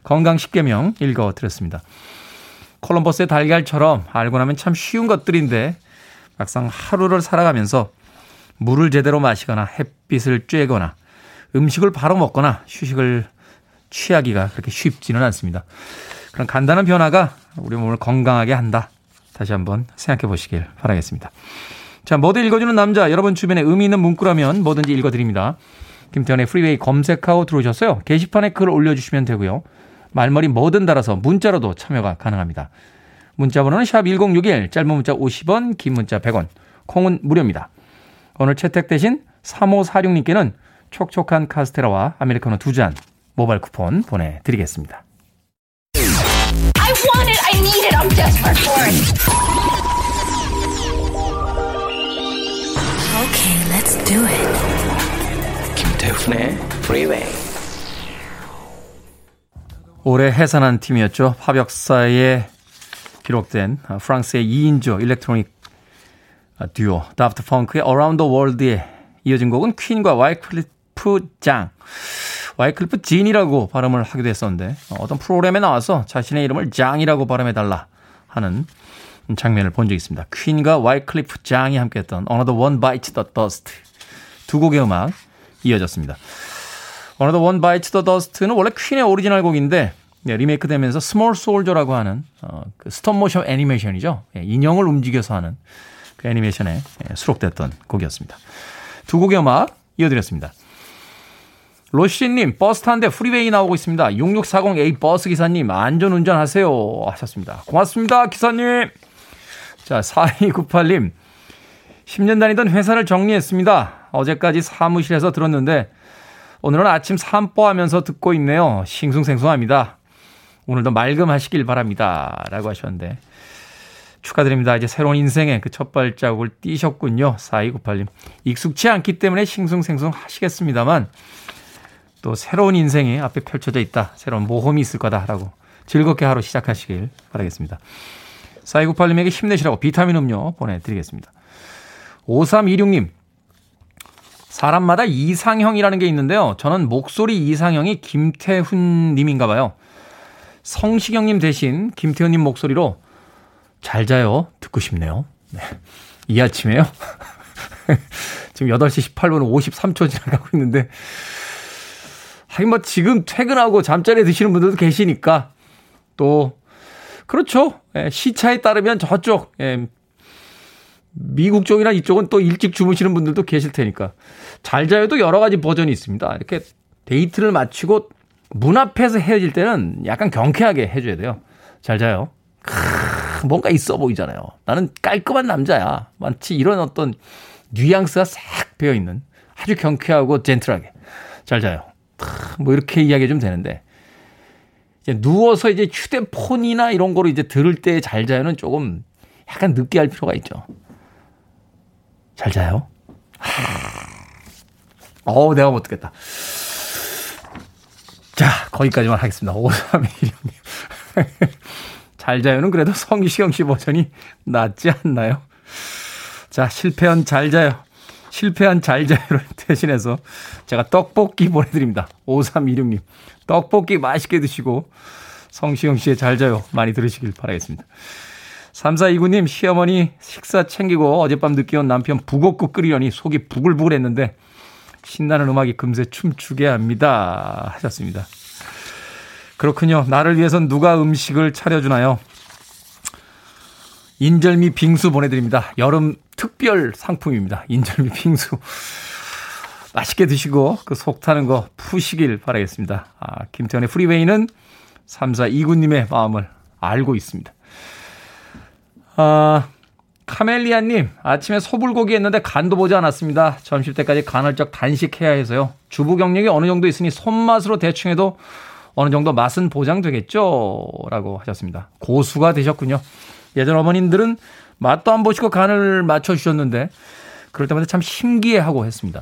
건강 10개명 읽어드렸습니다. 콜럼버스의 달걀처럼 알고 나면 참 쉬운 것들인데 막상 하루를 살아가면서 물을 제대로 마시거나 햇빛을 쬐거나 음식을 바로 먹거나 휴식을 취하기가 그렇게 쉽지는 않습니다. 그런 간단한 변화가 우리 몸을 건강하게 한다. 다시 한번 생각해 보시길 바라겠습니다. 자, 뭐든 읽어주는 남자, 여러분 주변에 의미 있는 문구라면 뭐든지 읽어드립니다. 김태훈의 Freeway 검색하고 들어오셨어요. 게시판에 글을 올려주시면 되고요. 말머리 뭐든 달아서 문자로도 참여가 가능합니다. 문자 번호는 샵 1061, 짧은 문자 50원, 긴 문자 100원, 콩은 무료입니다. 오늘 채택되신 3546님께는 촉촉한 카스테라와 아메리카노 두 잔 모바일 쿠폰 보내드리겠습니다. I want it, I need it, I'm desperate for it. Okay, let's do it. 김태훈의 Freeway. 올해 해산한 팀이었죠. 팝 역사에 기록된 프랑스의 2인조 일렉트로닉 듀오 다프트 펑크의 Around the World에 이어진 곡은 퀸과 와이클리프 장 와이클리프 진이라고 발음을 하기도 했었는데 어떤 프로그램에 나와서 자신의 이름을 장이라고 발음해달라 하는 장면을 본 적이 있습니다. 퀸과 와이클리프 장이 함께했던 Another One Bites the Dust 두 곡의 음악 이어졌습니다. Another One Bites the Dust는 원래 퀸의 오리지널 곡인데 네, 리메이크 되면서 Small Soldiers라고 하는 어, 그 스톱 모션 애니메이션이죠. 예, 인형을 움직여서 하는 그 애니메이션에 예, 수록됐던 곡이었습니다. 두 곡의 음악 이어드렸습니다. 로시님, 버스 타는데 Freeway 나오고 있습니다. 6640A 버스 기사님, 안전 운전 하세요. 하셨습니다. 고맙습니다, 기사님. 자, 4298님, 10년 다니던 회사를 정리했습니다. 어제까지 사무실에서 들었는데, 오늘은 아침 산보하면서 듣고 있네요. 싱숭생숭합니다. 오늘도 맑음하시길 바랍니다. 라고 하셨는데, 축하드립니다. 이제 새로운 인생의 그 첫 발자국을 띄셨군요. 4298님. 익숙치 않기 때문에 싱숭생숭 하시겠습니다만 또 새로운 인생이 앞에 펼쳐져 있다. 새로운 모험이 있을 거다라고 즐겁게 하루 시작하시길 바라겠습니다. 4298님에게 힘내시라고 비타민 음료 보내드리겠습니다. 5326님, 사람마다 이상형이라는 게 있는데요. 저는 목소리 이상형이 김태훈님인가 봐요. 성시경님 대신 김태훈님 목소리로 잘 자요. 듣고 싶네요. 네. 이 아침에요. 지금 8시 18분 53초 지나가고 있는데, 하긴 뭐 지금 퇴근하고 잠자리에 드시는 분들도 계시니까, 또, 그렇죠. 예, 시차에 따르면 저쪽, 예, 미국 쪽이나 이쪽은 또 일찍 주무시는 분들도 계실 테니까. 잘 자요도 여러 가지 버전이 있습니다. 이렇게 데이트를 마치고 문 앞에서 헤어질 때는 약간 경쾌하게 해줘야 돼요. 잘 자요. 크, 뭔가 있어 보이잖아요. 나는 깔끔한 남자야. 마치 이런 어떤 뉘앙스가 싹 배어 있는 아주 경쾌하고 젠틀하게 잘 자요. 뭐 이렇게 이야기 좀 되는데 이제 누워서 이제 휴대폰이나 이런 거로 이제 들을 때 잘 자요는 조금 약간 늦게 할 필요가 있죠. 잘 자요. 어우, 내가 못 듣겠다. 자, 거기까지만 하겠습니다. 5316님. 잘 자요는 그래도 성시경 씨 버전이 낫지 않나요? 자, 실패한 잘 자요. 실패한 잘 자요를 대신해서 제가 떡볶이 보내드립니다. 5326님. 떡볶이 맛있게 드시고 성시경 씨의 잘 자요 많이 들으시길 바라겠습니다. 3429님, 시어머니 식사 챙기고 어젯밤 늦게 온 남편 북엇국 끓이려니 속이 부글부글 했는데 신나는 음악이 금세 춤추게 합니다. 하셨습니다. 그렇군요. 나를 위해선 누가 음식을 차려주나요? 인절미 빙수 보내드립니다. 여름 특별 상품입니다. 인절미 빙수. 맛있게 드시고 그 속 타는 거 푸시길 바라겠습니다. 아, 김태훈의 Freeway는 3429님의 마음을 알고 있습니다. 아, 카멜리아님, 아침에 소불고기 했는데 간도 보지 않았습니다. 점심 때까지 간헐적 단식해야 해서요. 주부 경력이 어느 정도 있으니 손맛으로 대충 해도 어느 정도 맛은 보장되겠죠? 라고 하셨습니다. 고수가 되셨군요. 예전 어머님들은 맛도 안 보시고 간을 맞춰주셨는데, 그럴 때마다 참 신기해하고 했습니다.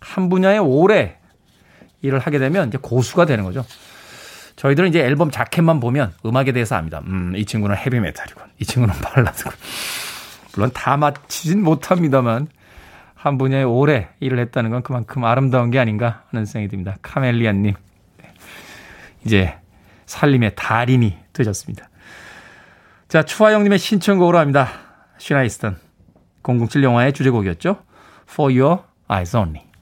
한 분야에 오래 일을 하게 되면 이제 고수가 되는 거죠. 저희들은 이제 앨범 자켓만 보면 음악에 대해서 압니다. 음, 이 친구는 헤비메탈이군. 이 친구는 발라드군. 물론 다 맞히진 못합니다만 한 분야에 오래 일을 했다는 건 그만큼 아름다운 게 아닌가 하는 생각이 듭니다. 카멜리안님. 네. 이제 살림의 달인이 되셨습니다. 자, 추하영님의 신청곡으로 합니다. 쉬나 이스턴. 007 영화의 주제곡이었죠. For Your Eyes Only.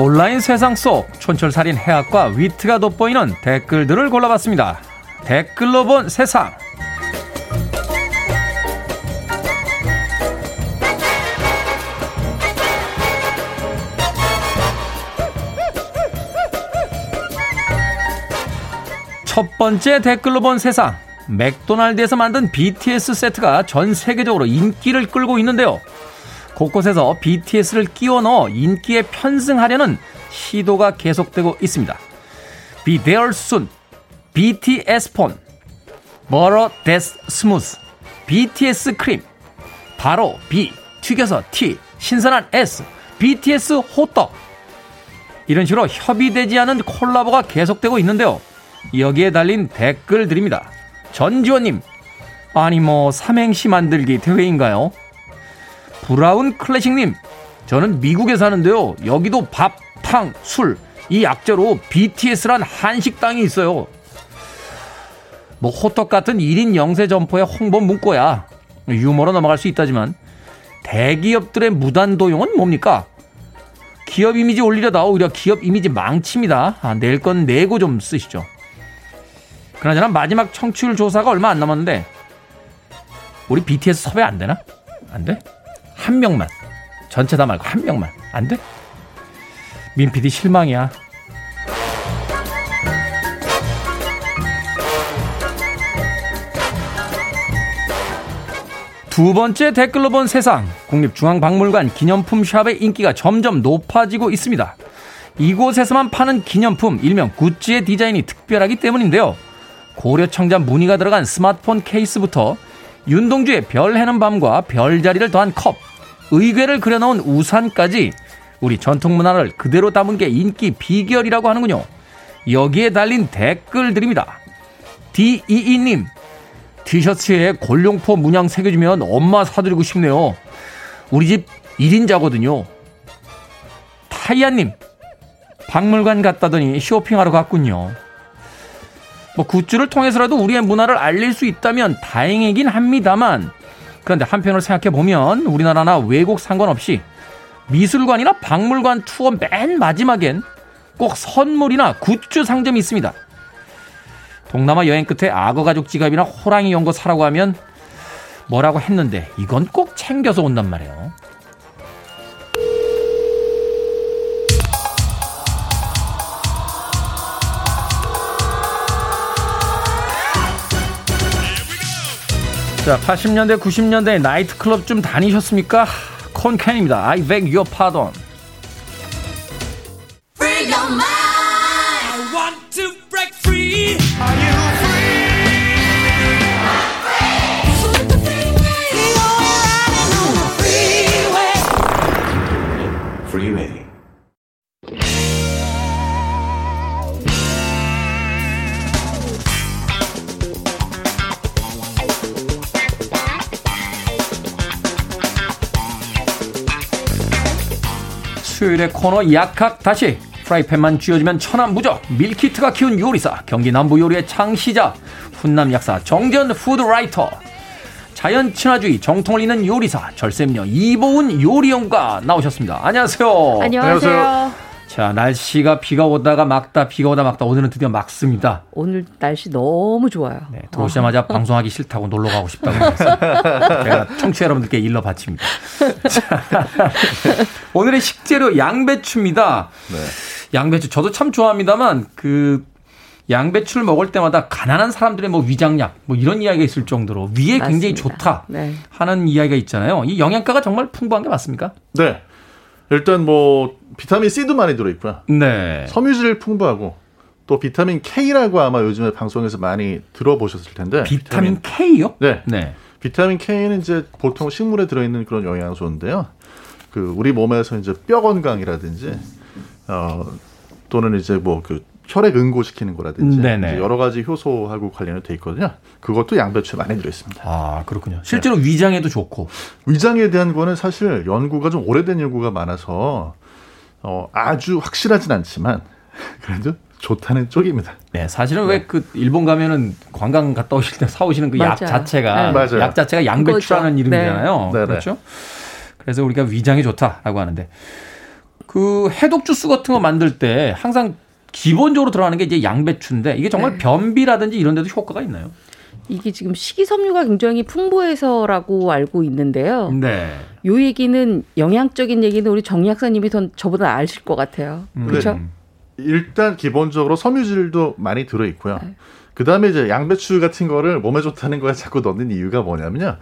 온라인 세상 속 촌철살인 해학과 위트가 돋보이는 댓글들을 골라봤습니다. 댓글로 본 세상. 첫 번째 댓글로 본 세상. 맥도날드에서 만든 BTS 세트가 전 세계적으로 인기를 끌고 있는데요. 곳곳에서 BTS를 끼워 넣어 인기에 편승하려는 시도가 계속되고 있습니다. Be there soon. BTS 폰. 버러 데스 스무스. BTS 크림. 바로 B. 튀겨서 T. 신선한 S. BTS 호떡. 이런 식으로 협의되지 않은 콜라보가 계속되고 있는데요. 여기에 달린 댓글들입니다. 전지원님. 아니 뭐 삼행시 만들기 대회인가요? 브라운 클래식님, 저는 미국에 사는데요. 여기도 밥, 탕, 술, 이 약자로 BTS란 한식당이 있어요. 뭐 호떡 같은 1인 영세 점포의 홍보 문구야. 유머로 넘어갈 수 있다지만 대기업들의 무단 도용은 뭡니까? 기업 이미지 올리려다 오히려 기업 이미지 망칩니다. 아, 낼 건 내고 좀 쓰시죠. 그나저나 마지막 청취율 조사가 얼마 안 남았는데 우리 BTS 섭외 안 되나? 안 돼? 한 명만. 전체 다 말고 한 명만. 안 돼? 민 PD 실망이야. 두 번째 댓글로 본 세상. 국립중앙박물관 기념품 샵의 인기가 점점 높아지고 있습니다. 이곳에서만 파는 기념품, 일명 굿즈의 디자인이 특별하기 때문인데요. 고려 청자 무늬가 들어간 스마트폰 케이스부터 윤동주의 별 해는 밤과 별자리를 더한 컵, 의궤를 그려놓은 우산까지 우리 전통 문화를 그대로 담은 게 인기 비결이라고 하는군요. 여기에 달린 댓글들입니다. D22님, 티셔츠에 골룡포 문양 새겨주면 엄마 사드리고 싶네요. 우리 집 1인자거든요. 타이아님, 박물관 갔다더니 쇼핑하러 갔군요. 뭐 굿즈를 통해서라도 우리의 문화를 알릴 수 있다면 다행이긴 합니다만 그런데 한편으로 생각해 보면 우리나라나 외국 상관없이 미술관이나 박물관 투어 맨 마지막엔 꼭 선물이나 굿즈 상점이 있습니다. 동남아 여행 끝에 악어 가죽 지갑이나 호랑이 연거 사라고 하면 뭐라고 했는데 이건 꼭 챙겨서 온단 말이에요. 자, 80년대, 90년대 나이트클럽 좀 다니셨습니까? 콘캔입니다. I beg your pardon. 수요일의 코너 약학 다시 프라이팬만 쥐어주면 천안부적 밀키트가 키운 요리사 경기 남부 요리의 창시자 훈남 약사 정전 푸드라이터 자연 친화주의 정통을 잇는 요리사 절세미녀 이보은 요리연가 나오셨습니다. 안녕하세요. 안녕하세요. 자 날씨가 비가 오다가 막다 비가 오다 막다 오늘은 드디어 막습니다. 오늘 날씨 너무 좋아요. 네, 들어오자마자 방송하기 싫다고 놀러 가고 싶다고 해서 제가 청취자 여러분들께 일러 바칩니다. 자, 오늘의 식재료 양배추입니다. 양배추 저도 참 좋아합니다만 그 양배추를 먹을 때마다 가난한 사람들의 뭐 위장약 뭐 이런 이야기가 있을 정도로 위에 굉장히 맞습니다. 좋다 네. 하는 이야기가 있잖아요. 이 영양가가 정말 풍부한 게 맞습니까? 네. 일단 뭐 비타민 C도 많이 들어 있고요. 네. 섬유질 풍부하고 또 비타민 K라고 아마 요즘에 방송에서 많이 들어보셨을 텐데. 비타민 K요? 네. 네. 비타민 K는 이제 보통 식물에 들어있는 그런 영양소인데요. 그 우리 몸에서 이제 뼈 건강이라든지 어 또는 이제 뭐 그 혈액 응고시키는 거라든지 네네. 이제 여러 가지 효소하고 관련이 돼 있거든요. 그것도 양배추에 많이 들어 있습니다. 아 그렇군요. 실제로 위장에도 좋고. 위장에 대한 거는 사실 연구가 좀 오래된 연구가 많아서 어, 아주 확실하진 않지만 그래도 좋다는 쪽입니다. 네, 사실은 왜그 일본 가면은 관광 갔다 오실 때 사오시는 그 약. 자체가 네. 약 자체가 양배추라는 그거죠. 이름이잖아요. 네. 그렇죠? 그래서 우리가 위장에 좋다라고 하는데 그 해독 주스 같은 거 만들 때 항상 기본적으로 들어가는 게 이제 양배추인데 이게 정말 네. 변비라든지 이런 데도 효과가 있나요? 이게 지금 식이섬유가 굉장히 풍부해서라고 알고 있는데요. 네. 요 얘기는 영양적인 얘기는 우리 정 약사님이 더 저보다 아실 것 같아요. 그렇죠? 네. 일단 기본적으로 섬유질도 많이 들어 있고요. 네. 그 다음에 이제 양배추 같은 거를 몸에 좋다는 거에 자꾸 넣는 이유가 뭐냐면요.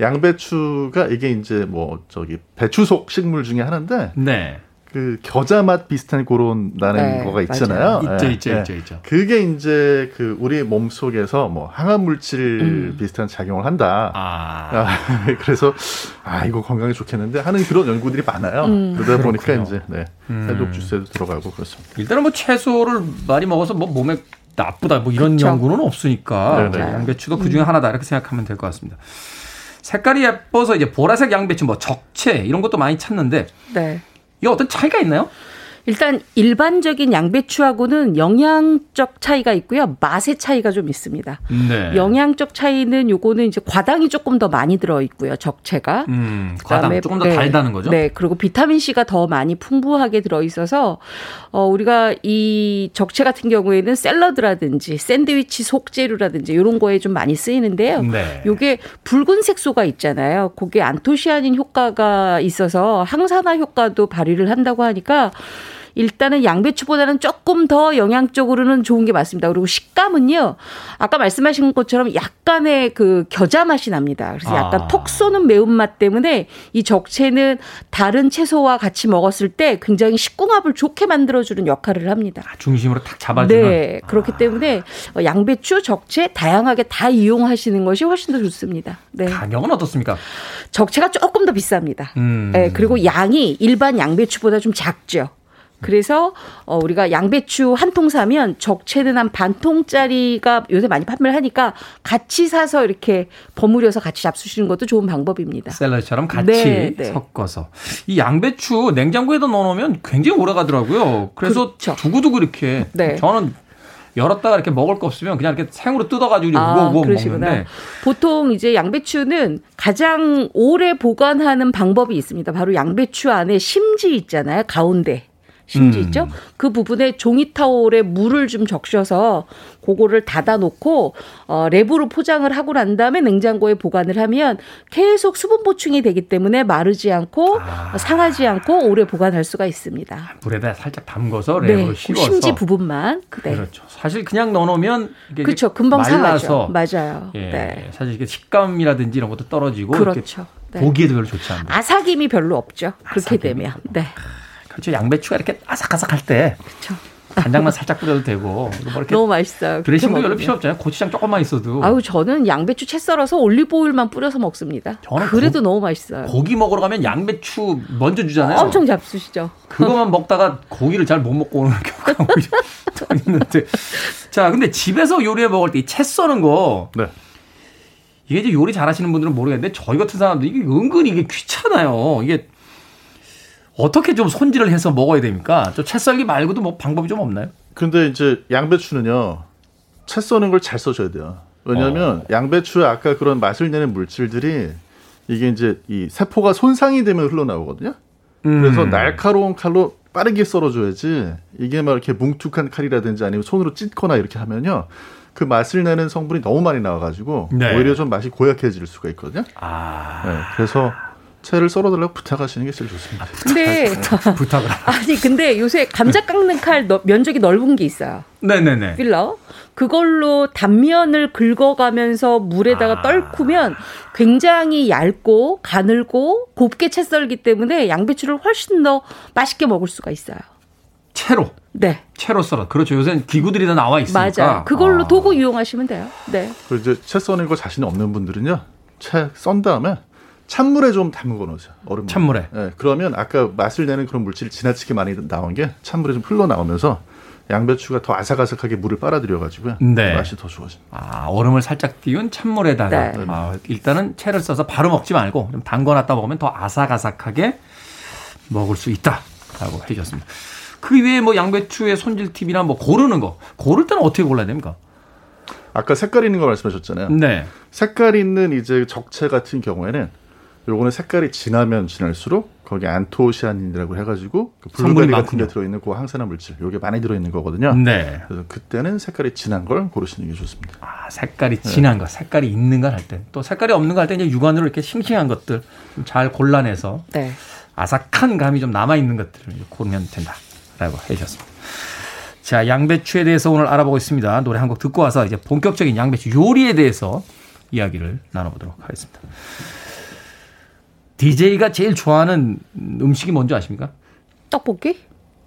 양배추가 이게 이제 뭐 저기 배추속 식물 중에 하나인데 네. 그 겨자 맛 비슷한 그런 나는 네, 거가 있잖아요. 맞아요. 있죠, 예, 있죠, 예. 있죠, 있죠. 그게 이제 그 우리 몸 속에서 뭐 항암 물질 음. 비슷한 작용을 한다. 아. 그래서 아 이거 건강에 좋겠는데 하는 그런 연구들이 많아요. 음. 그러다 보니까 그렇군요. 이제 네, 음. 해독 주스에도 들어가고 그렇습니다. 일단은 뭐 채소를 많이 먹어서 뭐 몸에 나쁘다 뭐 이런 그쵸. 연구는 없으니까 네네. 양배추도 그 중에 하나다 이렇게 생각하면 될 것 같습니다. 색깔이 예뻐서 이제 보라색 양배추 뭐 적채 이런 것도 많이 찾는데 네. 이게 어떤 차이가 있나요? 일단 일반적인 양배추하고는 영양적 차이가 있고요. 맛의 차이가 좀 있습니다. 네. 영양적 차이는 요거는 이제 과당이 조금 더 많이 들어 있고요. 적채가. 음, 과당 그다음에 조금 더 네, 달다는 거죠? 네, 그리고 비타민 C가 더 많이 풍부하게 들어 있어서 어 우리가 이 적채 같은 경우에는 샐러드라든지 샌드위치 속재료라든지 이런 거에 좀 많이 쓰이는데요. 네. 요게 붉은 색 소가 있잖아요. 그게 안토시아닌 효과가 있어서 항산화 효과도 발휘를 한다고 하니까 일단은 양배추보다는 조금 더 영양적으로는 좋은 게 맞습니다. 그리고 식감은요. 아까 말씀하신 것처럼 약간의 그 겨자 맛이 납니다. 그래서 약간 아. 톡 쏘는 매운맛 때문에 이 적채는 다른 채소와 같이 먹었을 때 굉장히 식궁합을 좋게 만들어주는 역할을 합니다. 중심으로 탁 잡아주는. 네, 그렇기 때문에 어, 양배추, 적채 다양하게 다 이용하시는 것이 훨씬 더 좋습니다. 네. 가격은 어떻습니까? 적채가 조금 더 비쌉니다. 음. 네, 그리고 양이 일반 양배추보다 좀 작죠. 그래서 어, 우리가 양배추 한 통 사면 적채는 한 반 통짜리가 요새 많이 판매를 하니까 같이 사서 이렇게 버무려서 같이 잡수시는 것도 좋은 방법입니다. 샐러드처럼 같이 네, 네. 섞어서 이 양배추 냉장고에다 넣어놓으면 굉장히 오래 가더라고요. 그래서 두고두고 이렇게 네. 저는 열었다가 이렇게 먹을 거 없으면 그냥 이렇게 생으로 뜯어가지고 아, 우거우거. 먹는데 보통 이제 양배추는 가장 오래 보관하는 방법이 있습니다. 바로 양배추 안에 심지 있잖아요. 가운데. 심지 음. 있죠? 그 부분에 종이 타올에 물을 좀 적셔서 그거를 닫아 놓고 어 랩으로 포장을 하고 난 다음에 냉장고에 보관을 하면 계속 수분 보충이 되기 때문에 마르지 않고 아. 상하지 않고 오래 보관할 수가 있습니다. 물에다 살짝 담궈서 네, 랩으로 그 씌워서 심지 부분만. 네. 그렇죠. 사실 그냥 넣어놓으면 그렇죠. 금방 말라서 상하죠. 맞아요. 예, 네. 사실 이게 식감이라든지 이런 것도 떨어지고 그렇죠. 네. 보기에도 별로 좋지 않은. 아삭임이 별로 없죠. 그렇게 되면. 네. 그렇죠. 양배추가 이렇게 아삭아삭할 때 간장만 살짝 뿌려도 되고 뭐 이렇게 너무 맛있어요. 드레싱도 별로. 필요 없잖아요. 고추장 조금만 있어도 아유 저는 양배추 채 썰어서 올리브 오일만 뿌려서 먹습니다. 저는 그래도 고- 너무 맛있어요. 고기 먹으러 가면 양배추 먼저 주잖아요. 엄청 잡수시죠. 그거만 먹다가 고기를 잘 못 먹고 오는 경우가 있는데. 자, 근데 집에서 요리해 먹을 때이채 써는 거. 네. 이게 이제 요리 잘하시는 분들은 모르겠는데 저희 같은 사람들 이게 은근히 이게 귀찮아요. 이게 어떻게 좀 손질을 해서 먹어야 됩니까? 저 채 썰기 말고도 뭐 방법이 좀 없나요? 근데 이제 양배추는요 채 써는 걸 잘 써줘야 돼요. 왜냐하면 양배추에 아까 그런 맛을 내는 물질들이 이게 이제 이 세포가 손상이 되면 흘러나오거든요. 그래서 음. 날카로운 칼로 빠르게 썰어줘야지 이게 막 이렇게 뭉툭한 칼이라든지 아니면 손으로 찢거나 이렇게 하면요 그 맛을 내는 성분이 너무 많이 나와가지고 네. 오히려 좀 맛이 고약해질 수가 있거든요. 아. 네, 그래서 채를 썰어달라고 부탁하시는 게 제일 좋습니다. 근데 부탁을. 아니 근데 요새 감자 깎는 칼 너- 면적이 넓은 게 있어요. 네네네. 필러. 그걸로 단면을 긁어가면서 물에다가 떨구면 굉장히 얇고 가늘고 곱게 채 썰기 때문에 양배추를 훨씬 더 맛있게 먹을 수가 있어요. 채로. 네. 채로 썰어. 그렇죠. 요새는 기구들이 다 나와 있으니까. 맞아요. 그걸로 아. 도구 이용하시면 돼요. 네. 그리고 이제 채 써는 거 자신 없는 분들은요 채 썬 다음에 찬물에 좀 담궈 놓으세요. 얼음 찬물에? 네, 그러면 아까 맛을 내는 그런 물질이 지나치게 많이 나온 게 찬물에 좀 흘러 나오면서 양배추가 더 아삭아삭하게 물을 빨아들여 가지고요. 네. 맛이 더 좋아집니다. 아, 얼음을 살짝 띄운 찬물에다가 네. 아, 일단은 채를 써서 바로 먹지 말고 좀 담궈 놨다 먹으면 더 아삭아삭하게 먹을 수 있다라고 해 주셨습니다. 그 외에 뭐 양배추의 손질 팁이나 뭐 고르는 거 고를 때는 어떻게 골라야 됩니까? 아까 색깔 있는 거 말씀하셨잖아요. 네. 색깔 있는 이제 적채 같은 경우에는 요거는 색깔이 진하면 진할수록 거기 안토시아닌이라고 해가지고 그 블루베리 같은 데 많군요. 들어있는 그 항산화 물질 요게 많이 들어있는 거거든요. 네. 그래서 그때는 색깔이 진한 걸 고르시는 게 좋습니다. 아, 색깔이 진한 거, 색깔이 있는 걸 할 때, 또 색깔이 없는 거할때 이제 육안으로 이렇게 싱싱한 것들 좀잘 골라내서 네. 아삭한 감이 좀 남아 있는 것들을 고르면 된다라고 해주셨습니다. 자, 양배추에 대해서 오늘 알아보고 있습니다. 노래 한 곡 듣고 와서 이제 본격적인 양배추 요리에 대해서 이야기를 나눠보도록 하겠습니다. DJ가 제일 좋아하는 음식이 뭔지 아십니까? 떡볶이?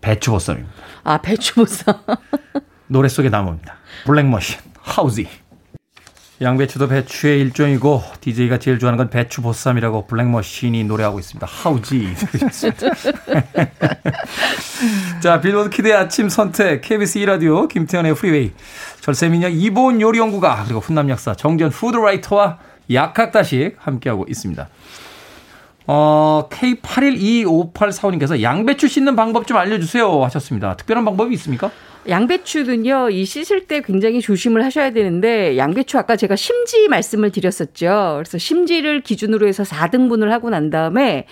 배추보쌈입니다. 아 배추보쌈. 노래 속에 나옵니다. 블랙머신, 하우지. 양배추도 배추의 일종이고 DJ가 제일 좋아하는 건 배추 보쌈이라고 블랙머신이 노래하고 있습니다. 하우지. 자, Billboard kid의 아침 선택 KBS 2라디오 김태훈의 Freeway 절세미녀 이보은 요리연구가 그리고 훈남 약사 정전 food writer와 약학다식 함께하고 있습니다. 어, K812584호님께서 양배추 씻는 방법 좀 알려주세요 하셨습니다. 특별한 방법이 있습니까? 양배추는요, 이 씻을 때 굉장히 조심을 하셔야 되는데, 양배추 아까 제가 심지 말씀을 드렸었죠. 그래서 심지를 기준으로 해서 4등분을 하고 난 다음에,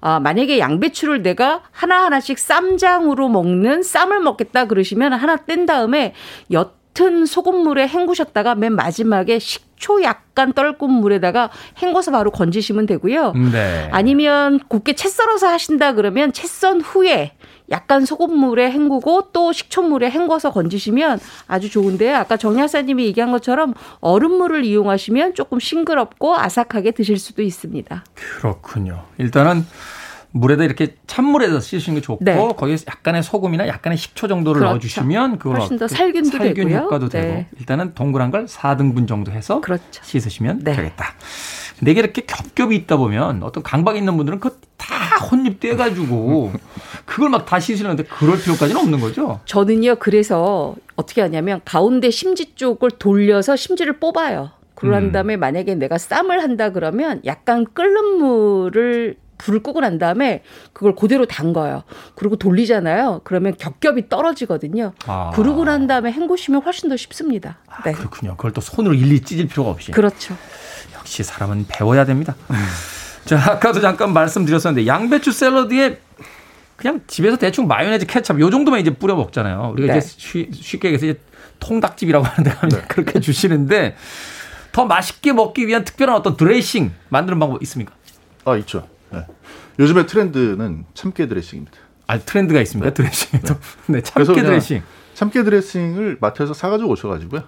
아, 만약에 양배추를 내가 하나하나씩 쌈장으로 먹는 쌈을 먹겠다 그러시면 하나 뗀 다음에 옅은 소금물에 헹구셨다가 맨 마지막에 식식 초 약간 떨군 물에다가 헹궈서 바로 건지시면 되고요. 네. 아니면 곱게 채 썰어서 하신다 그러면 채 썬 후에 약간 소금물에 헹구고 또 식초물에 헹궈서 건지시면 아주 좋은데요. 아까 정약사님이 얘기한 것처럼 얼음물을 이용하시면 조금 싱그럽고 아삭하게 드실 수도 있습니다. 그렇군요. 일단은 물에다 이렇게 찬물에다 씻으시는 게 좋고 네. 거기에 약간의 소금이나 약간의 식초 정도를 그렇죠. 넣어주시면 그걸 훨씬 더그 살균도 살균 되고요. 효과도 네. 되고 일단은 동그란 걸 4등분 정도 해서 그렇죠. 씻으시면 네. 되겠다. 근데 이게 이렇게 겹겹이 있다 보면 어떤 강박 있는 분들은 그거 다 혼입돼가지고 그걸 막 다 씻으려는데 그럴 필요까지는 없는 거죠. 저는요, 그래서 어떻게 하냐면 가운데 심지 쪽을 돌려서 심지를 뽑아요. 그런 음. 다음에 만약에 내가 쌈을 한다 그러면 약간 끓는 물을 불을 끄고 난 다음에 그걸 그대로 담가요. 그리고 돌리잖아요. 그러면 겹겹이 떨어지거든요. 아. 그러고 난 다음에 헹구시면 훨씬 더 쉽습니다. 네. 그렇군요. 그걸 또 손으로 일일이 찢을 필요가 없이. 그렇죠. 역시 사람은 배워야 됩니다. 자, 아까도 잠깐 말씀드렸었는데 양배추 샐러드에 그냥 집에서 대충 마요네즈, 케찹 요 정도만 이제 뿌려 먹잖아요. 우리가 네. 이제 쉬, 쉽게 얘기해서 이제 통닭집이라고 하는데 가면 그렇게 주시는데 더 맛있게 먹기 위한 특별한 어떤 드레싱 만드는 방법 있습니까? 아 있죠. 네. 요즘에 트렌드는 참깨 드레싱입니다. 아 트렌드가 있습니까? 드레싱에도. 네, 그래서 참깨 드레싱. 참깨 드레싱을 마트에서 사가지고 오셔가지고요.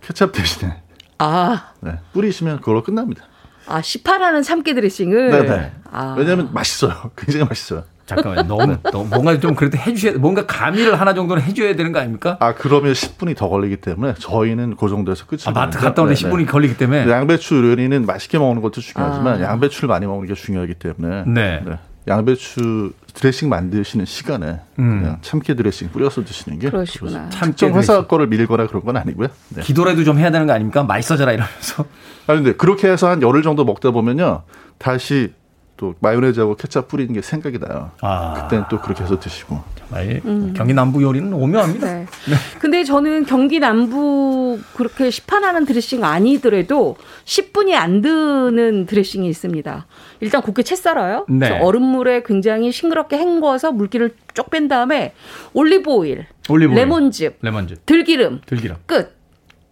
케찹 대신에 아, 네, 뿌리시면 그걸로 끝납니다. 아, 시파라는 참깨 드레싱을. 네네. 아. 왜냐하면 맛있어요. 굉장히 맛있어요. 잠깐만요. 너무, 너무 뭔가 좀 그래도 해주셔야 뭔가 가미를 하나 정도는 해줘야 되는 거 아닙니까? 아 그러면 10분이 더 걸리기 때문에 저희는 그 정도에서 끝이 아, 마트 갔다 오는데 네네. 10분이 걸리기 때문에. 양배추 요리는 맛있게 먹는 것도 중요하지만 아. 양배추를 많이 먹는 게 중요하기 때문에 네. 양배추 드레싱 만드시는 시간에 음. 그냥 참깨 드레싱 뿌려서 드시는 게 그러시구나. 참깨 회사 드레싱. 거를 밀거나 그런 건 아니고요. 네. 기도라도 좀 해야 되는 거 아닙니까? 맛있어져라 이러면서. 아 근데 그렇게 해서 한 열흘 정도 먹다 보면요 다시 또 마요네즈하고 케찹 뿌리는 게 생각이 나요. 아. 그때는 또 그렇게 해서 드시고. 정말 경기 남부 요리는 오묘합니다. 네. 근데 저는 경기 남부 그렇게 시판하는 드레싱 아니더라도 10분이 안 드는 드레싱이 있습니다. 일단 곱게 채 썰어요. 네. 얼음물에 굉장히 싱그럽게 헹궈서 물기를 쪽 뺀 다음에 올리브 오일, 올리브 오일. 레몬즙, 레몬즙, 들기름 들기름. 끝.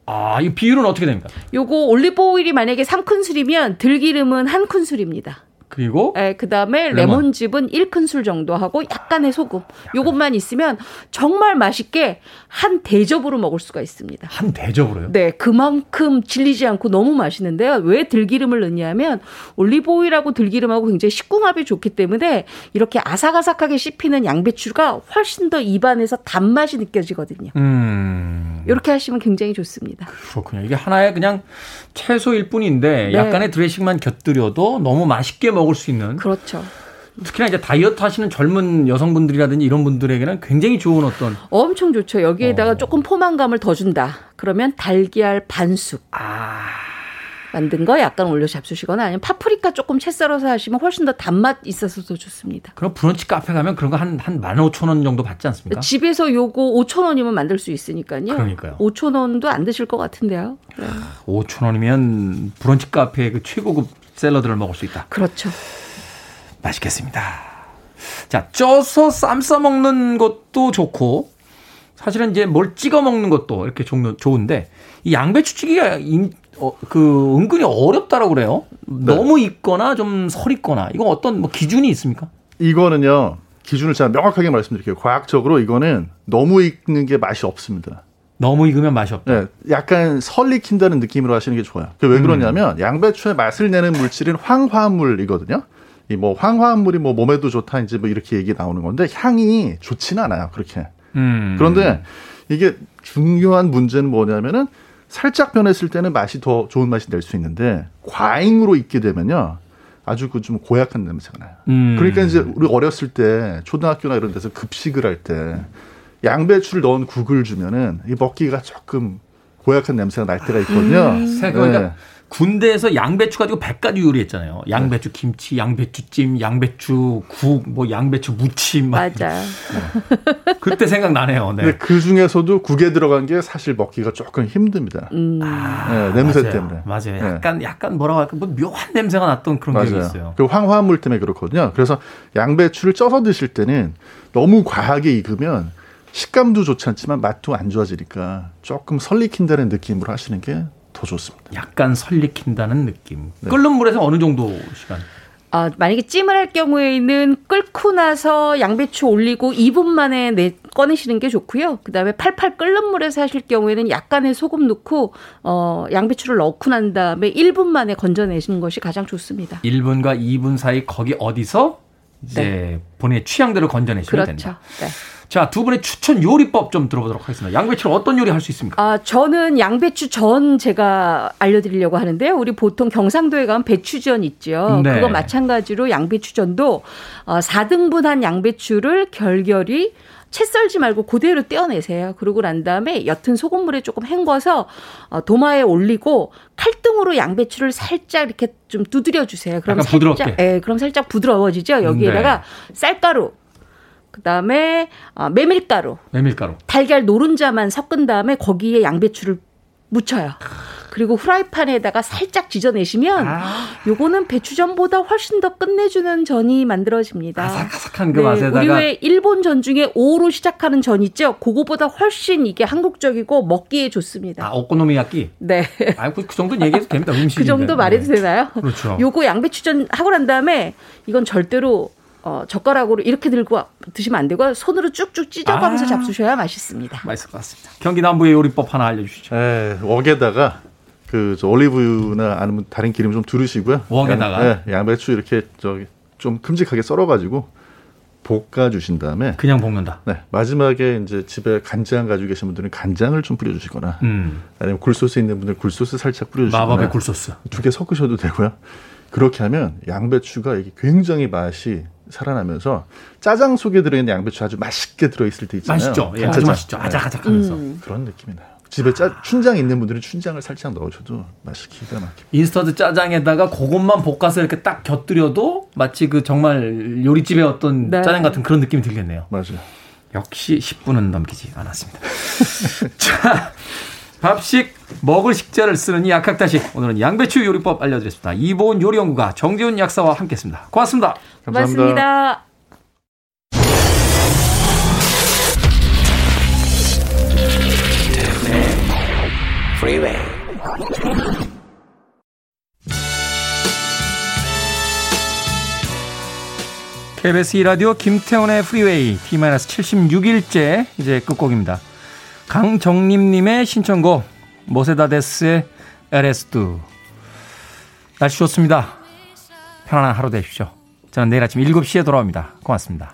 아, 이 비율은 어떻게 됩니까? 요거 올리브 오일이 만약에 3큰술이면 들기름은 한 큰술입니다. 그리고 네, 그다음에 레몬. 레몬 즙은 1큰술 정도 하고 약간의 소금. 요것만 있으면 정말 맛있게 한 대접으로 먹을 수가 있습니다. 한 대접으로요. 네, 그만큼 질리지 않고 너무 맛있는데요. 왜 들기름을 넣냐면 올리브 오일하고 들기름하고 굉장히 식궁합이 좋기 때문에 이렇게 아삭아삭하게 씹히는 양배추가 훨씬 더 입안에서 단맛이 느껴지거든요. 음. 이렇게 하시면 굉장히 좋습니다. 그렇군요. 이게 하나의 그냥 채소일 뿐인데 네. 약간의 드레싱만 곁들여도 너무 맛있게 먹을 수 있는 그렇죠. 특히나 이제 다이어트 하시는 젊은 여성분들이라든지 이런 분들에게는 굉장히 좋은 어떤 엄청 좋죠. 여기에다가 어. 조금 포만감을 더 준다. 그러면 달걀 반숙. 아. 만든 거 약간 올려 잡수시거나 아니면 파프리카 조금 채 썰어서 하시면 훨씬 더 단맛 있어서 더 좋습니다. 그럼 브런치 카페 가면 그런 거 한 한 15,000원 정도 받지 않습니까? 집에서 요거 5천 원이면 만들 수 있으니까요. 그러니까요. 5천 원도 안 드실 것 같은데요. 네. 5,000원이면 브런치 카페의 그 최고급 샐러드를 먹을 수 있다. 그렇죠. 맛있겠습니다. 자, 쪄서 쌈 싸 먹는 것도 좋고 사실은 이제 뭘 찍어 먹는 것도 이렇게 종류 좋은데 이 양배추 찌개가 인- 어, 그 은근히 어렵다라고 그래요. 너무 익거나 좀 설익거나 이거 어떤 뭐 기준이 있습니까? 이거는요 기준을 제가 명확하게 말씀드릴게요. 과학적으로 이거는 너무 익는 게 맛이 없습니다. 너무 익으면 맛이 없다. 네, 약간 설익힌다는 느낌으로 하시는 게 좋아요. 그게 왜 그러냐면 양배추의 맛을 내는 물질은 황화물이거든요. 이 뭐 황화물이 뭐 몸에도 좋다 이제 뭐 이렇게 얘기 나오는 건데 향이 좋지는 않아요. 그렇게. 음. 그런데 이게 중요한 문제는 뭐냐면은 살짝 변했을 때는 맛이 더 좋은 맛이 낼수 있는데 과잉으로 익게 되면요. 아주 그 좀 고약한 냄새가 나요. 음. 그러니까 이제 우리 어렸을 때 초등학교나 이런 데서 급식을 할 때 양배추를 넣은 국을 주면은 이 먹기가 조금 고약한 냄새가 날 때가 있거든요. 음. 네. 군대에서 양배추 가지고 100가지 요리했잖아요. 양배추 김치, 양배추찜, 양배추 국, 뭐 양배추 무침. 막 맞아요. 그때 생각나네요. 네. 근데 그 중에서도 국에 들어간 게 사실 먹기가 조금 힘듭니다. 음. 네, 냄새 맞아요. 때문에. 맞아요. 네. 약간 약간 뭐라고 할까 뭐 묘한 냄새가 났던 그런 기억이 맞아요. 있어요. 그 황화물 때문에 그렇거든요. 그래서 양배추를 쪄서 드실 때는 너무 과하게 익으면 식감도 좋지 않지만 맛도 안 좋아지니까 조금 설리킨다는 느낌으로 하시는 게 더 좋습니다. 약간 설리킨다는 느낌. 네. 끓는 물에서 어느 정도 시간? 아, 만약에 찜을 할 경우에는 끓고 나서 양배추 올리고 2분 만에 내, 꺼내시는 게 좋고요. 그다음에 팔팔 끓는 물에서 하실 경우에는 약간의 소금 넣고 어, 양배추를 넣고 난 다음에 1분 만에 건져내시는 것이 가장 좋습니다. 1분과 2분 사이 거기 어디서 이제 본인의 취향대로 건져내시면 그렇죠. 된다. 네. 자, 두 분의 추천 요리법 좀 들어보도록 하겠습니다. 양배추를 어떤 요리 할 수 있습니까? 아, 저는 양배추 전 제가 알려드리려고 하는데요. 우리 보통 경상도에 가면 배추전 있죠. 네. 그거 마찬가지로 양배추전도 어, 4등분한 양배추를 결결이 채 썰지 말고 그대로 떼어내세요. 그러고 난 다음에 옅은 소금물에 조금 헹궈서 어, 도마에 올리고 칼등으로 양배추를 살짝 이렇게 좀 두드려 주세요. 그럼 살짝, 부드럽게. 예, 그럼 살짝 부드러워지죠. 여기에다가 쌀가루, 그다음에 어, 메밀가루, 메밀가루. 달걀 노른자만 섞은 다음에 거기에 양배추를 묻혀요. 그리고 후라이팬에다가 살짝 지져내시면 요거는 배추전보다 훨씬 더 끝내주는 전이 만들어집니다. 아삭아삭한 그 맛에다가 우리 왜 일본 전 중에 오로 시작하는 전 있죠? 그거보다 훨씬 이게 한국적이고 먹기에 좋습니다. 아, 오코노미야끼. 네. 아, 그, 그 정도는 얘기해도 됩니다. 음식. 그 정도 말해도 되나요? 그렇죠. 요거 양배추전 하고 난 다음에 이건 절대로 어, 젓가락으로 이렇게 들고 드시면 안 되고 손으로 쭉쭉 찢어가면서 아. 잡수셔야 맛있습니다. 맛있을 것 같습니다. 경기 남부의 요리법 하나 알려주시죠. 에, 웍에다가 그저 올리브유나 아니면 다른 기름 좀 두르시고요. 웍에다가? 양, 예, 양배추 이렇게 저기 좀 큼직하게 썰어가지고 볶아 주신 다음에 그냥 볶는다. 네 마지막에 이제 집에 간장 가지고 계신 분들은 간장을 좀 뿌려주시거나 음. 아니면 굴소스 있는 분들 굴소스 살짝 뿌려주시거나 마법의 굴소스. 두 개 섞으셔도 되고요. 그렇게 하면 양배추가 이게 굉장히 맛이 살아나면서 짜장 속에 들어있는 양배추 아주 맛있게 들어있을 때 있잖아요. 맛있죠. 예, 아주. 맛있죠. 아작아작하면서. 음. 그런 느낌이 나요. 집에 짜, 춘장 있는 분들은 춘장을 살짝 넣으셔도 맛이 기가 막힙니다. 인스턴트 짜장에다가 그것만 볶아서 이렇게 딱 곁들여도 마치 그 정말 요리집의 어떤 네. 짜장 같은 그런 느낌이 들겠네요. 맞아요. 역시 10분은 넘기지 않았습니다. 자, 밥식 먹을 식재를 쓰는 이 약학다식 오늘은 양배추 요리법 알려드렸습니다. 이보은 요리연구가 정재훈 약사와 함께했습니다. 고맙습니다. 고맙습니다. Freeway. KBS 2라디오 김태훈의 프리웨이 T-76일째 이제 끝곡입니다. 강정림님의 신청곡 모세다데스의 에레스두 날씨 좋습니다. 편안한 하루 되십시오. 저는 내일 아침 7시에 돌아옵니다. 고맙습니다.